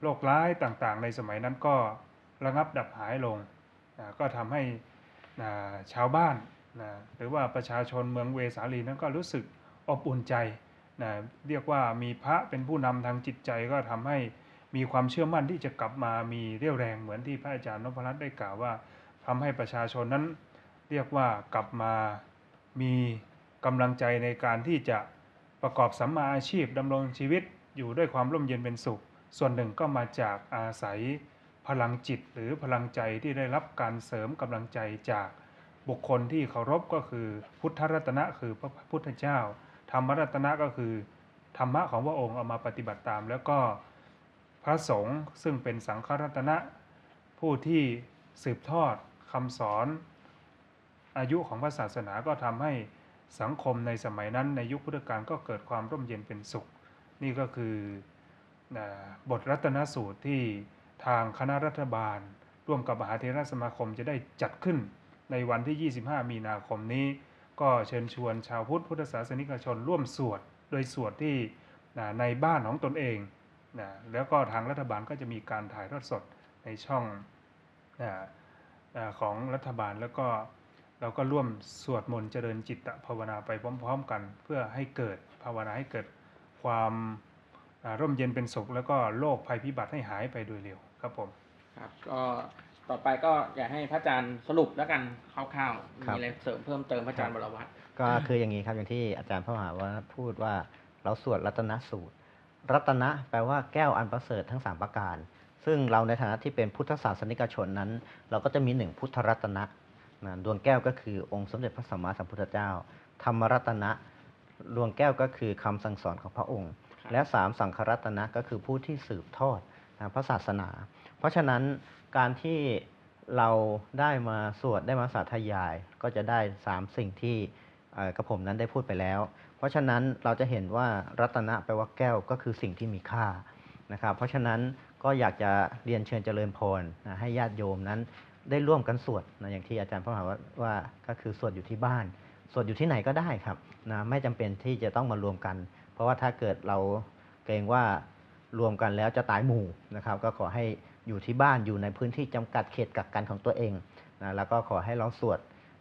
C: โรคร้ายต่างๆ ในสมัยนั้นก็ระงับดับหายลงนะก็ทำให้นะชาวบ้านนะหรือว่าประชาชนเมืองเวสาลีนั้นก็รู้สึกอบอุ่นใจนะเรียกว่ามีพระเป็นผู้นำทางจิตใจก็ทำให้มีความเชื่อมั่นที่จะกลับมามีเรี่ยวแรงเหมือนที่พระอาจารย์นพรัตน์ได้กล่าวว่า ทำให้ประชาชนนั้นเรียกว่ากลับมามีกำลังใจในการที่จะประกอบสัมมาอาชีพดำรงชีวิตอยู่ด้วยความร่มเย็นเป็นสุข ส่วนหนึ่งก็มาจากอาศัยพลังจิตหรือพลังใจที่ได้รับการเสริมกำลังใจจากบุคคลที่เคารพก็คือพุทธรัตนะคือพระพุทธเจ้า ธรรมรัตนะก็คือ ธรรมะของพระองค์เอามาปฏิบัติตาม แล้วก็พระสงฆ์ซึ่งเป็นสังฆรัตนะ ผู้ที่สืบทอด คำสอนอายุของพระศาสนาก็ทำให้สังคมในสมัยนั้นในยุคพุทธกาลก็เกิดความร่มเย็นเป็นสุข นี่ก็คือบทรัตนสูตรที่ทางคณะรัฐบาล ร่วมกับมหาเทรสมาคมจะได้จัดขึ้นในวันที่ 25 มีนาคมนี้ ก็เชิญชวนชาวพุทธพุทธศาสนิกชนร่วมสวด โดยสวดที่ในบ้านของตนเองนะแล้วก็ทางรัฐบาลก็จะมีการถ่ายทอดสดในช่องนะ ของรัฐบาลแล้วก็เราก็ร่วมสวดมนต์เจริญจิตตภาวนาไปพร้อม ๆ กัน เพื่อให้เกิดภาวนาให้เกิดความอ่าร่มเย็นเป็นสุข แล้วก็โรคภัยพิบัติให้หายไปโดยเร็วครับผม
A: ครับก็ต่อไปก็อยากให้พระอาจารย์สรุปแล้วกันคร่าวๆ
B: ครับ
A: มีอะไรเสริมเพิ่มเติมพระอาจารย์บรวัตร
B: ก็คืออย่างนี้ครับอย่างที่อาจารย์พระมหาว่าพูดว่าเราสวดรัตนสูตร รัตนะแปลว่าแก้วอันประเสริฐทั้ง 3 ประการ ซึ่งเราในฐานะที่เป็นพุทธศาสนิกชนนั้น เราก็จะมีหนึ่งพุทธรัตนะนะดวงแก้วก็คือองค์สมเด็จพระสัมมาสัมพุทธเจ้า ธรรมรัตนะดวงแก้วก็คือคำสั่งสอนของพระองค์
A: ครับ
B: และสามสังฆรัตนะก็คือผู้ที่สืบทอดนะพระศาสนา เพราะฉะนั้นการที่เราได้มาสวดได้มาสาธยาย ก็จะได้สามสิ่งที่เอ่อกระผมนั้นได้พูดไปแล้ว เพราะฉะนั้นเราจะเห็นว่ารัตนะแปลว่าแก้วก็คือสิ่งที่มีค่านะครับ เพราะฉะนั้น ก็อยากจะเรียนเชิญเจริญพรนะให้ญาติโยมนั้นได้ร่วมกันสวดนะอย่างที่อาจารย์พระมหาว่าว่าก็คือสวดอยู่ที่บ้าน สวดอยู่ที่ไหนก็ได้ครับนะไม่จำเป็นที่จะต้องมารวมกัน เพราะว่าถ้าเกิดเราเกรงว่ารวมกันแล้วจะตายหมู่นะครับ ก็ขอให้อยู่ที่บ้านอยู่ในพื้นที่จำกัดเขตกักกันของตัวเองนะแล้วก็ขอให้เราสวด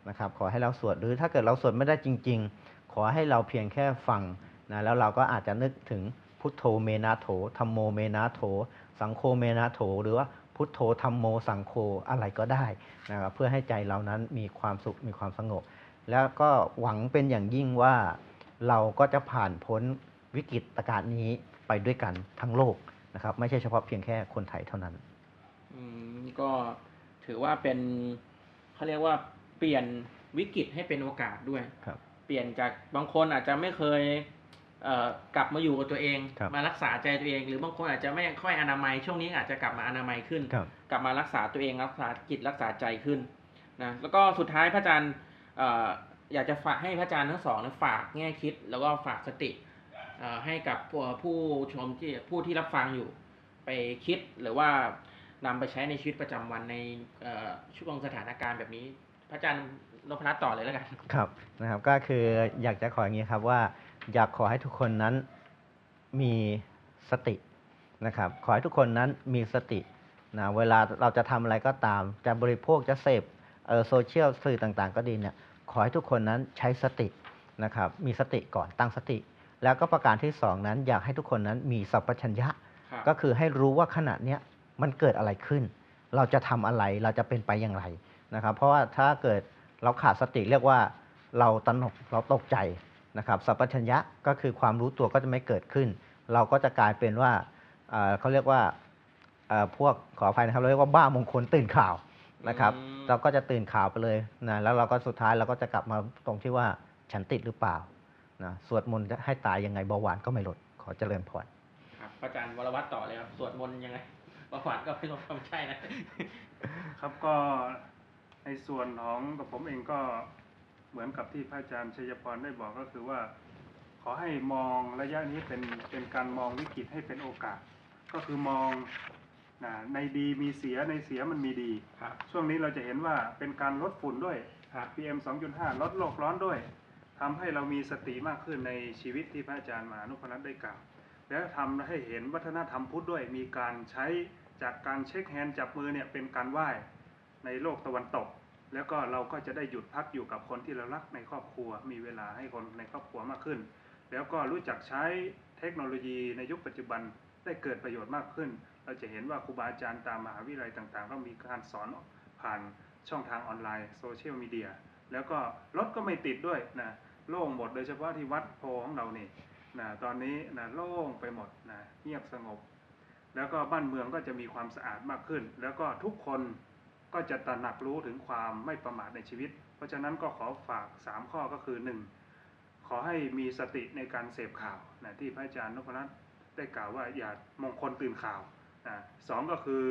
B: นะครับขอให้เราสวดหรือถ้าเกิดเราสวดไม่ได้จริง ๆ ขอให้เราเพียงแค่ฟังนะแล้วเราก็อาจจะนึกถึงพุทโธเมนาโถธรรมโมเมนาโถ สังโฆเมนาโถ หรือว่าพุทโธธรรมโมสังโฆอะไรก็ได้นะครับเพื่อให้ใจเรานั้นมีความสุขมีความสงบ แล้วก็หวังเป็นอย่างยิ่งว่าเราก็จะผ่านพ้นวิกฤตการณ์นี้ไปด้วยกันทั้งโลกนะครับ ไม่ใช่เฉพาะเพียงแค่คนไทยเท่านั้น
A: อืมก็ถือว่าเป็นเขาเรียกว่าเปลี่ยนวิกฤตให้เป็นโอกาสด้วย
B: ครับ
A: เปลี่ยนจากบางคนอาจจะไม่เคยเอ่อ กลับมาอยู่กับตัวเอง
B: ครับ
A: มารักษาใจตัวเอง หรือบางคนอาจจะไม่ค่อยอนามัยช่วงนี้อาจจะกลับมาอนามัยขึ้น
B: ครับ
A: กลับมารักษาตัวเองรักษาจิตรักษาใจขึ้นนะแล้วก็สุดท้ายพระอาจารย์เอ่ออยากจะฝากให้พระอาจารย์ทั้งสองเนี่ยฝากแง่คิด แล้วก็ฝากสติเอ่อให้กับผู้ผู้ชมที่ผู้ที่รับฟังอยู่ไปคิดหรือว่านำไปใช้ในชีวิตประจำวันในเอ่อช่วงสถานการณ์แบบนี้ พระอาจารย์นพรัตน์ต่อเลยแล้วกัน
B: ครับนะครับ ก็คืออยากจะขออย่างนี้ครับว่า อยากขอให้ทุกคนนั้นมีสตินะครับขอให้ทุกคนนั้นมีสตินะเวลาเราจะทำอะไรก็ตาม จะบริโภคจะเสพเอ่อโซเชียลสื่อต่างๆ ก็ดีเนี่ยขอให้ทุกคนนั้นใช้สตินะครับมีสติก่อนตั้งสติ แล้วก็ประการที่สองนั้นอยากให้ทุกคนนั้นมีสัพพัญญะ
A: ครับ
B: ก็คือให้รู้ว่าขณะเนี้ยมันเกิดอะไรขึ้น เราจะทำอะไรเราจะเป็นไปอย่างไรนะครับ เพราะว่าถ้าเกิดเราขาดสติเรียกว่าเราตระหนกเราตกใจ นะครับสัพพัญญะก็คือความรู้ตัวก็จะไม่เกิดขึ้น เราก็จะกลายเป็นว่าเอ่อเขาเรียกว่าเอ่อพวกขออภัยนะครับเราเรียกว่าบ้ามงคลตื่นข่าวนะครับ
A: อืม
B: เราก็จะตื่นข่าวไปเลยนะแล้วเราก็สุดท้ายเราก็จะกลับมาตรงที่ว่าฉันติดหรือเปล่านะสวดมนต์ให้ตายยังไงเบาหวานก็ไม่ลดขอเจริญพร
A: ครับพระอาจารย์วรวัตรต่อเลยครับสวดมนต์ยังไงประวัติก็ไม่ไม่ใช่นะ
C: ครับก็ในส่วนของกับผมเองก็ เหมือนกับที่พระอาจารย์ชัยพรได้บอกก็คือว่า ขอให้มองระยะนี้เป็นเป็นการมองวิกฤตให้เป็นโอกาส ก็คือมองนะในดีมีเสียในเสียมันมีดี
A: ครับ
C: ช่วงนี้เราจะเห็นว่าเป็นการลดฝุ่นด้วย
A: ครับ
C: PM 2.5 ลดโลกร้อนด้วยทำให้เรามีสติมากขึ้นในชีวิตที่พระอาจารย์มหานุพนัทได้กล่าวแล้วทำให้เห็นวัฒนธรรมพุทธด้วย มีการใช้จากการเช็คแฮนด์จับมือเนี่ยเป็นการไหว้ในโลกตะวันตก แล้วก็เราก็จะได้หยุดพักอยู่กับคนที่เรารักในครอบครัว มีเวลาให้คนในครอบครัวมากขึ้น แล้วก็รู้จักใช้เทคโนโลยีในยุคปัจจุบันได้เกิดประโยชน์มากขึ้น เราจะเห็นว่าครูบาอาจารย์ตามมหาวิทยาลัยต่างๆ ก็มีการสอนผ่านช่องทางออนไลน์โซเชียลมีเดียแล้วก็รถก็ไม่ติดด้วยนะโล่งหมดโดยเฉพาะที่วัดโพของเรานี่นะตอนนี้นะโล่งไปหมดนะเงียบสงบ แล้วก็บ้านเมืองก็จะมีความสะอาดมากขึ้น แล้วก็ทุกคน ก็จะตระหนักรู้ถึงความไม่ประมาทในชีวิต เพราะฉะนั้นก็ขอฝาก 3 ข้อก็คือ 1. ขอให้มีสติในการเสพข่าวนะที่พระอาจารย์นพรัตน์ได้กล่าวว่าอย่ามงคลตื่นข่าวนะสองก็คือ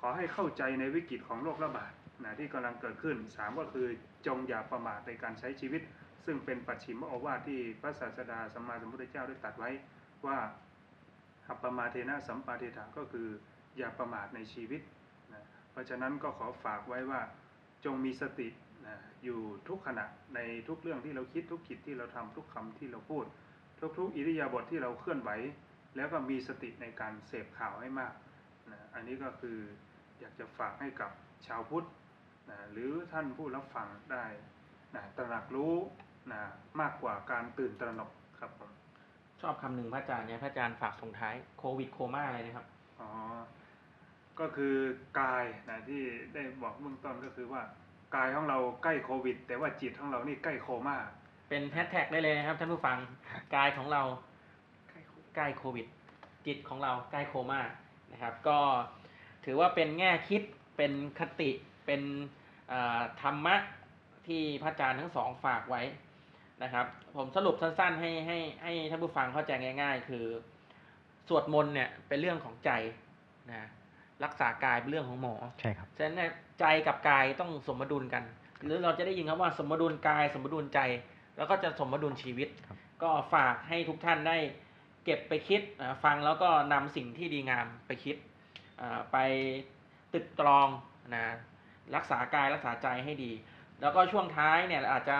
C: ขอให้เข้าใจในวิกฤตของโรคระบาดนะที่กำลังเกิดขึ้นสามก็คือจงอย่าประมาทในการใช้ชีวิต ซึ่งเป็นปัจฉิมโอวาทที่พระศาสดาสัมมาสัมพุทธเจ้าได้ตรัสไว้ว่าอัปปมาเทนะสัมปาเทถาก็คืออย่าประมาทในชีวิต เพราะฉะนั้นก็ขอฝากไว้ว่าจงมีสตินะอยู่ทุกขณะในทุกเรื่องที่เราคิดทุกกิจที่เราทำทุกคำที่เราพูด ทุกๆอิริยาบถทที่เราเคลื่อนไหว แล้วก็มีสติในการเสพข่าวให้มากนะอันนี้ก็คืออยากจะฝากให้กับชาวพุทธนะหรือท่านผู้รับฟังได้นะตระหนักรู้นะมากกว่าการตื่นตระหนกครับผม
A: ชอบคำหนึ่งพระอาจารย์เนี่ยพระอาจารย์ฝากส่งท้ายโควิดโคม่าอะไรนะครับ
C: อ๋อ ก็คือกายนะที่ได้บอกเบื้องต้นก็คือว่ากายของเราใกล้โควิด แต่ว่าจิตของเรานี่ใกล้โคม่า
A: เป็นแฮชแท็กได้เลยนะครับท่านผู้ฟังกายของเราใกล้โควิด จิตของเราใกล้โคม่านะครับ ก็ถือว่าเป็นแง่คิดเป็นคติเป็นธรรมะที่พระอาจารย์ทั้งสองฝากไว้นะครับ ผมสรุปสั้นๆ ให้ให้ให้ท่านผู้ฟังเข้าใจง่าย ๆ คือ สวดมนต์เนี่ยเป็นเรื่องของใจนะ รักษากายเป็นเรื่องของหมอ
B: ใช่ครับ
A: ฉะนั้นเนี่ยใจกับกายต้องสมดุลกัน หรือเราจะได้ยินคำว่าสมดุลกาย สมดุลใจ แล้วก็จะสมดุลชีวิต
B: ครับ
A: ก็ฝากให้ทุกท่านได้เก็บไปคิดอ่าฟังแล้วก็นำสิ่งที่ดีงามไปคิดอ่าไปตึกตรองนะรักษากายรักษาใจให้ดี แล้วก็ช่วงท้ายเนี่ยอาจจะ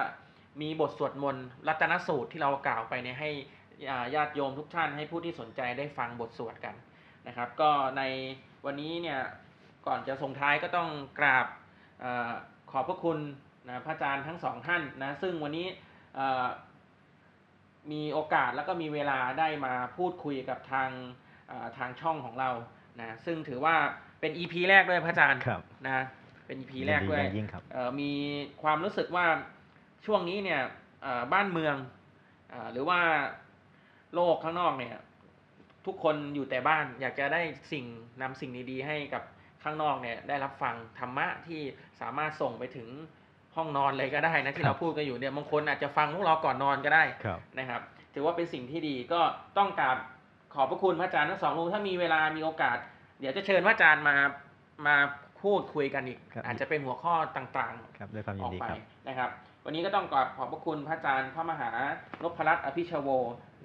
A: มีบทสวดมนต์รัตนสูตรที่เรากล่าวไปเนี่ยให้อ่าญาติโยมทุกท่านให้ผู้ที่สนใจได้ฟังบทสวดกัน นะครับ ก็ในวันนี้เนี่ยก่อนจะส่งท้ายก็ต้องกราบเออขอบพระคุณนะพระอาจารย์ทั้งสองท่านนะซึ่งวันนี้เอ่อมีโอกาสแล้วก็มีเวลาได้มาพูดคุยกับทางเอ่อทางช่องของเรานะซึ่งถือว่าเป็น EP แรกด้วยพระอาจารย์
B: ครับ
A: นะเป็น EP แรกด้วย
B: นยิ่งครับ
A: เอ่อมีความรู้สึกว่าช่วงนี้เนี่ยเอ่อบ้านเมืองเออหรือว่าโลกข้างนอกเนี่ย ทุกคนอยู่แต่บ้านอยากจะได้สิ่งนำสิ่งดีๆให้กับข้างนอกเนี่ยได้รับฟังธรรมะที่สามารถส่งไปถึงห้องนอนเลยก็ได้นะที่
B: ครับ
A: เราพูดกันอยู่เนี่ยบางคนอาจจะฟังพวกเราก่อนนอนก็ได้
B: ครับ
A: นะครับ ถือว่าเป็นสิ่งที่ดีก็ต้องกราบขอบพระคุณพระอาจารย์ทั้งสององค์ถ้ามีเวลามีโอกาส เดี๋ยวจะเชิญพระอาจารย์มามาพูดคุยกันอีก
B: ครับ
A: อาจจะเป็นหัวข้อต่างๆ
B: ครับด้วยความยิ
A: อนอก
B: ดี
A: ไป
B: ครับ
A: นะครับ วันนี้ก็ต้องกราบขอบพระคุณพระอาจารย์พระมหานพรัตน์อภิชโว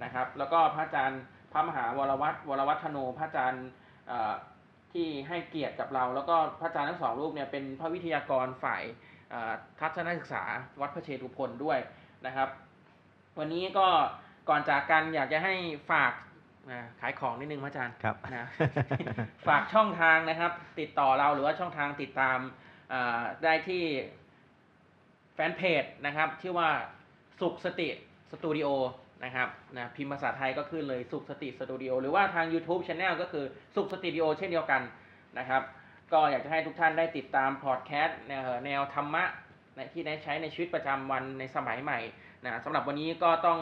A: นะครับ แล้วก็พระอาจารย์พ ระมหาวรวัตรวรวัฒโนพระอาจารย์เอ่อที่ให้เกียรติกับเรา แล้วก็พระอาจารย์ทั้งสองรูปเนี่ยเป็นพระวิทยากรฝ่ายเอ่อทัศนศึกษาวัดพระเชตุพนด้วยนะครับ วันนี้ก็ก่อนจากกันอยากจะให้ฝากนะขายของนิดนึงพระอาจารย์
B: ครับ
A: นะฝากช่องทางนะครับ ติดต่อเราหรือว่าช่องทางติดตามอ่าได้ที่แฟนเพจนะครับ ชื่อว่าสุขสติสตูดิโอ นะครับนะพิมพ์ภาษาไทยก็ขึ้นเลยสุขสติสตูดิโอหรือว่าทาง YouTube Channel ก็คือสุขสตูดิโอเช่นเดียวกันนะครับ ก็อยากจะให้ทุกท่านได้ติดตามพอดแคสต์แนวธรรมะนะที่ได้ใช้ในชีวิตประจำวันในสมัยใหม่นะสำหรับวันนี้ก็ต้อง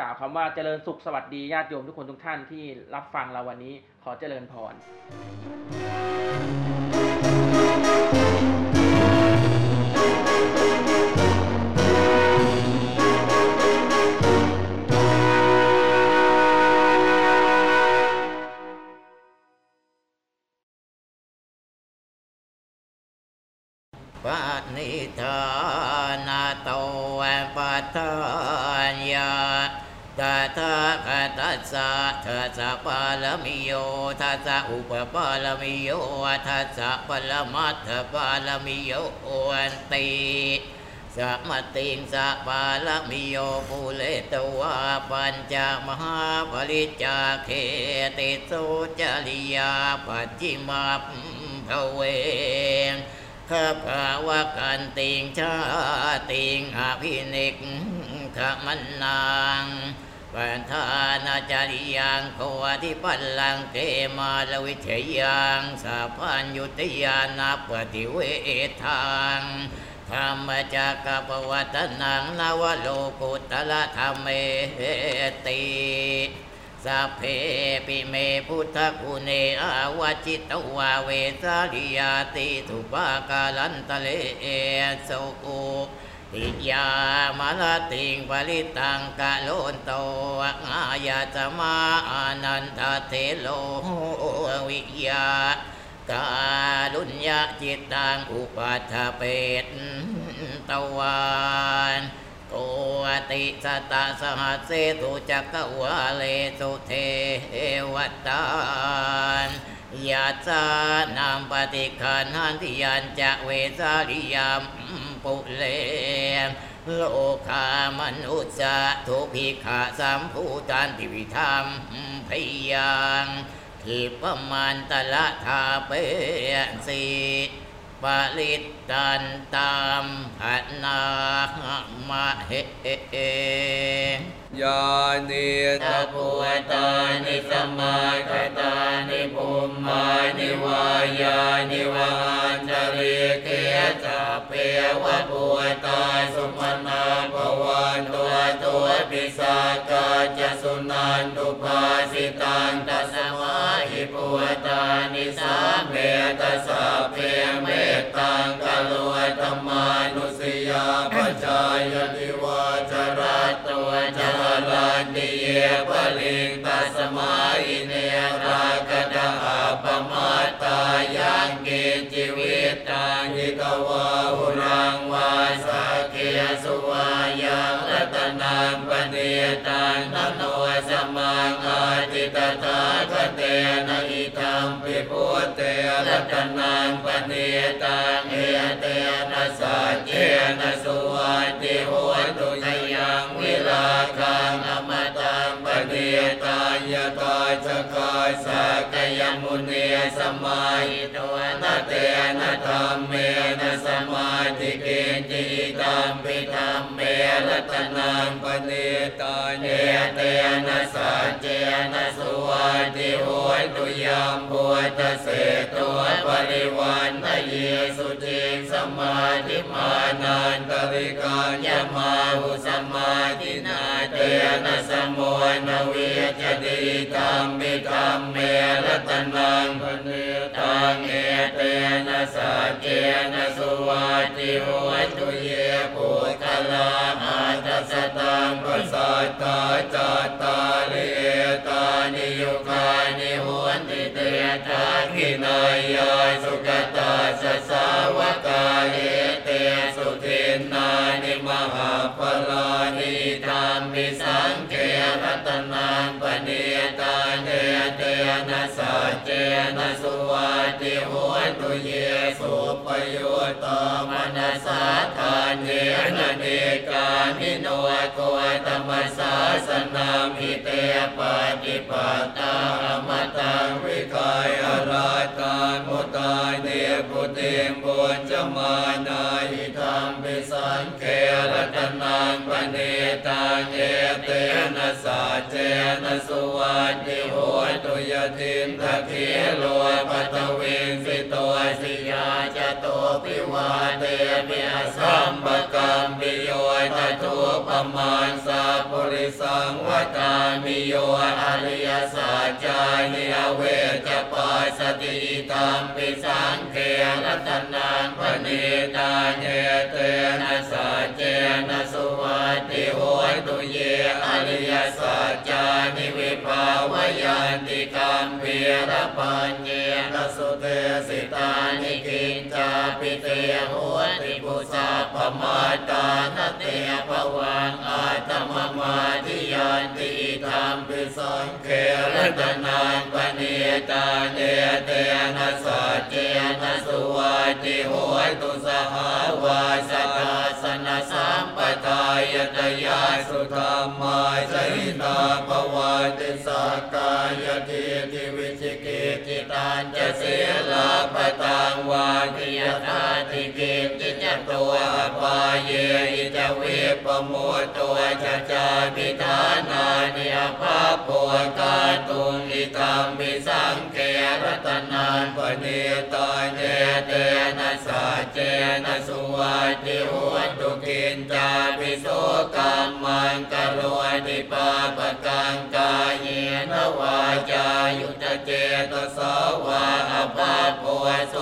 A: กล่าวคำว่าเจริญสุขสวัสดีญาติโยมทุกคนทุกท่านที่รับฟังเราวันนี้ขอเจริญพร
D: ปณิธานาโตปัฏฐานยาตถาคตัสสะทัสสะปาลมิโยทัสสะอุปปาลมิโยทัสสะปรมัตถปาลมิโยอันติสัมมติงสัปาลมิโยภูเลตวาปัญจมหาปริจาเคติสุจริยาปัจจิมาภเวง ข้าพาวะกันติงชาติงอภินิกขมันนางปันธานาจาริยังโควทิปัลลังเกมาลวิเชยังสัพพัญยุติยานาปฏิเวทาง
E: ธรรมจักรปวัตนังนวโลกุตละธรรมเมติ สัพเพปิเมพุทธกุเนอาวจิตวาเวสาริยาติทุปากาลันตะเลโสอุติยามะละติงปริตังกะโลนโตอายาตมาอานันทเทโลวิยากาลุญญาจิตตังอุปัฏฐเปตตวาน โกติสตตาสหัสเสตุจักกวาเลสุเทวตานยาจานามปฏิคันหันติยันจะเวสาริยามปุเลมโลกามนุษย์จะทุพิขาสัมภูตันติวิธรรมพยังทิปมันตละทาเปสี ปลิตตันตามหนามะเห
F: ยานี
E: ตะปุวตานิสมาคตานิภูมมานิวายานิวาจริเก จะเปวะปุวตาสุมนาภวันตัวตัวปิสากาจะสุนันตุภาสิตังตัสมาหิปุวตานิสาเมตัสสะเพเมตตังกโลธรรมานุสยาปจายติวาจรัตตัวจารันติเยปลิงตัสมาอิเนรากตาปมาตายังกินจิวิตตังยิก วาหุรังวาสาเกสุวายังรัตนังปเนตังนโนสัมังอาติตตาคเตนะอิทัมปิพุตเตรัตนังปเนตังเอเตนะสัจเจนะสุวัติโหตุยยั ตายตาจกายสักยมุนีสมัยตัวนาเตนะธรรมเมนะสมาธิเกจิตัมปิธรรมเมรัตนังปเนตังเอเตนะสัจเจนะสุวัติโหตุยัมบุตเส ตัวปริวันนเยสุจิงสมาธิมานันตริกัญญมาหุสมาธินาเตนะสมโมนเวจติธรรมมิธรรมเมรตนังปเนตังเอเตนะสัจเจนะสุวัติโหตุเยปุคลาอาทัสตังปัสสัตตาจัตตาริเอ ติเตตาคินายาสุกตาสสาวกาเอเตสุทินนานิมหาปลานิธรรมิสังเกรัตนานปเนตา เจนะสุวัติโหตุเยสุปโยตมนัสสาทานเยนะเนกามิโนโกธรรมสาสนามิเตปฏิปัตตาอมตังวิกายอาราตามุตาเนปุเตมบุญจมานาอิธรรมปิสังเกรัตนังปเนตังเอเตนะสัจเจนะสุวัติโหตุ ตินทะเขโลปัตเวงสิโตสิยาจโตปิวาเตปิอสัมปกัมปิโยตทุปมาณสัพพุริสังวตามิโยอริยสัจจานิอเวจปัสสติตัมปิสังเกรัตนังปเนตาเนเตนะสัจเจนะสุวัติโหตุเยอริยสัจจานิวิภาวยันติกัมเพีย รปัญเยนะสุเตสิตานิกินจาปิเตโหติปุสาปมาตานเตภวังอาตมมาทิยันติธรรมปิสังเขรัตนังปเนตาเนเตนะสัจเจนะสุวัติโหตุสหาวาสตาสนะสัมปทายตยาสุธรรมาจหินาภวาติสักกายทิ ตังวาทิยธาติเกิจิจตั ตัวปาเยอิจวิปโมตัวจจาพิธานานิอภาปวกาตุงอิตัมปิสังเกรัตนังปเนตาเนเตนะสัจเจนะสุวัติโหโสกัมมังกโรติปาปะกังกายเยนวาจายุตเจตสวาอภาโพโส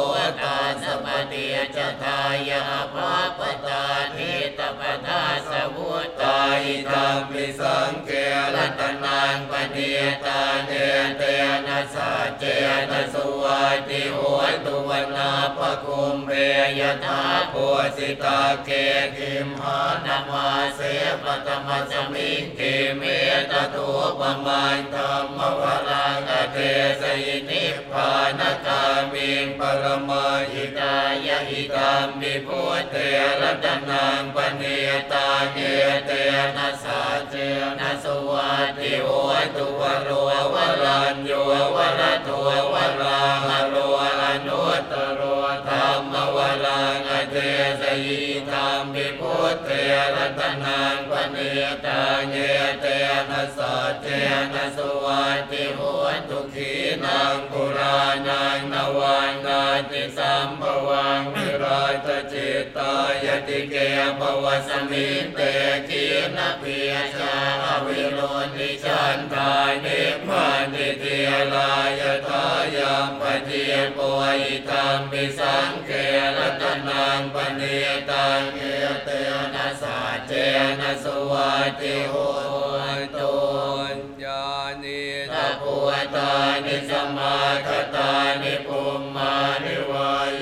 E: ตาสปฏิจทายาภาปตานิตปทาสวุตตาอิธรรมิสังเกรัตนังปฏิตาเนเตนะสัจเจนะสุวัติโหตุวนาปคุมเรยธาโพสิตาเกกิมหานามาเสปตมสมิงกิเมตตุปมาณธรรมวรังอเทสยินิพพานกามิงปรมาหิตายหิตามิพุเตระตนังปณิตาเยเตนะสาเจนะสวัติโอตุวโรวรัญโยวรตุววราหโรอนุตตโรธรรมวรังอเทสยี ธรรมิพุทเทระตนังปณิตาเนเตนะสัจเจนะสวัติโหตุขีนังปุรานังนวังนาติสัมภวังวิราชจิตตายติเกภวสมิเตกีนพิยชาอวิโรนิจันทานิพพานิเทลายทายามปเทียปวยธรรมิสังเกรัตนังปณิตังเเตนะสัจเจนะสวัติโหตุญาณิตาปุตานิสมาคตานิภูมานิวาย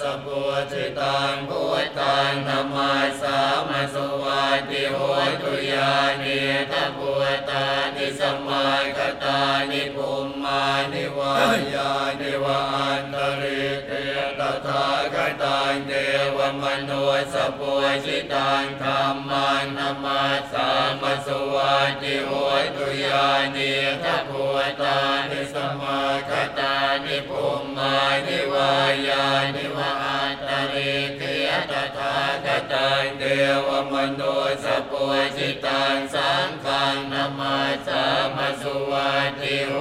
E: สสปุจิตังพุทธังธรรมาสามสวัสติโหตุยานิตาปุตานิสมมาคตานิภูมิมานิวายานิวันตริเกต วมนุสปุจิตังธรรมังธรรมาสามสวัสติโหตุยานิตาปุตานิสมาคตานิภูมานิวายานิวอัตตริเกตถาคตังเทวมโนสปุจิตังสังฆังธรรมาสามสวัสติโห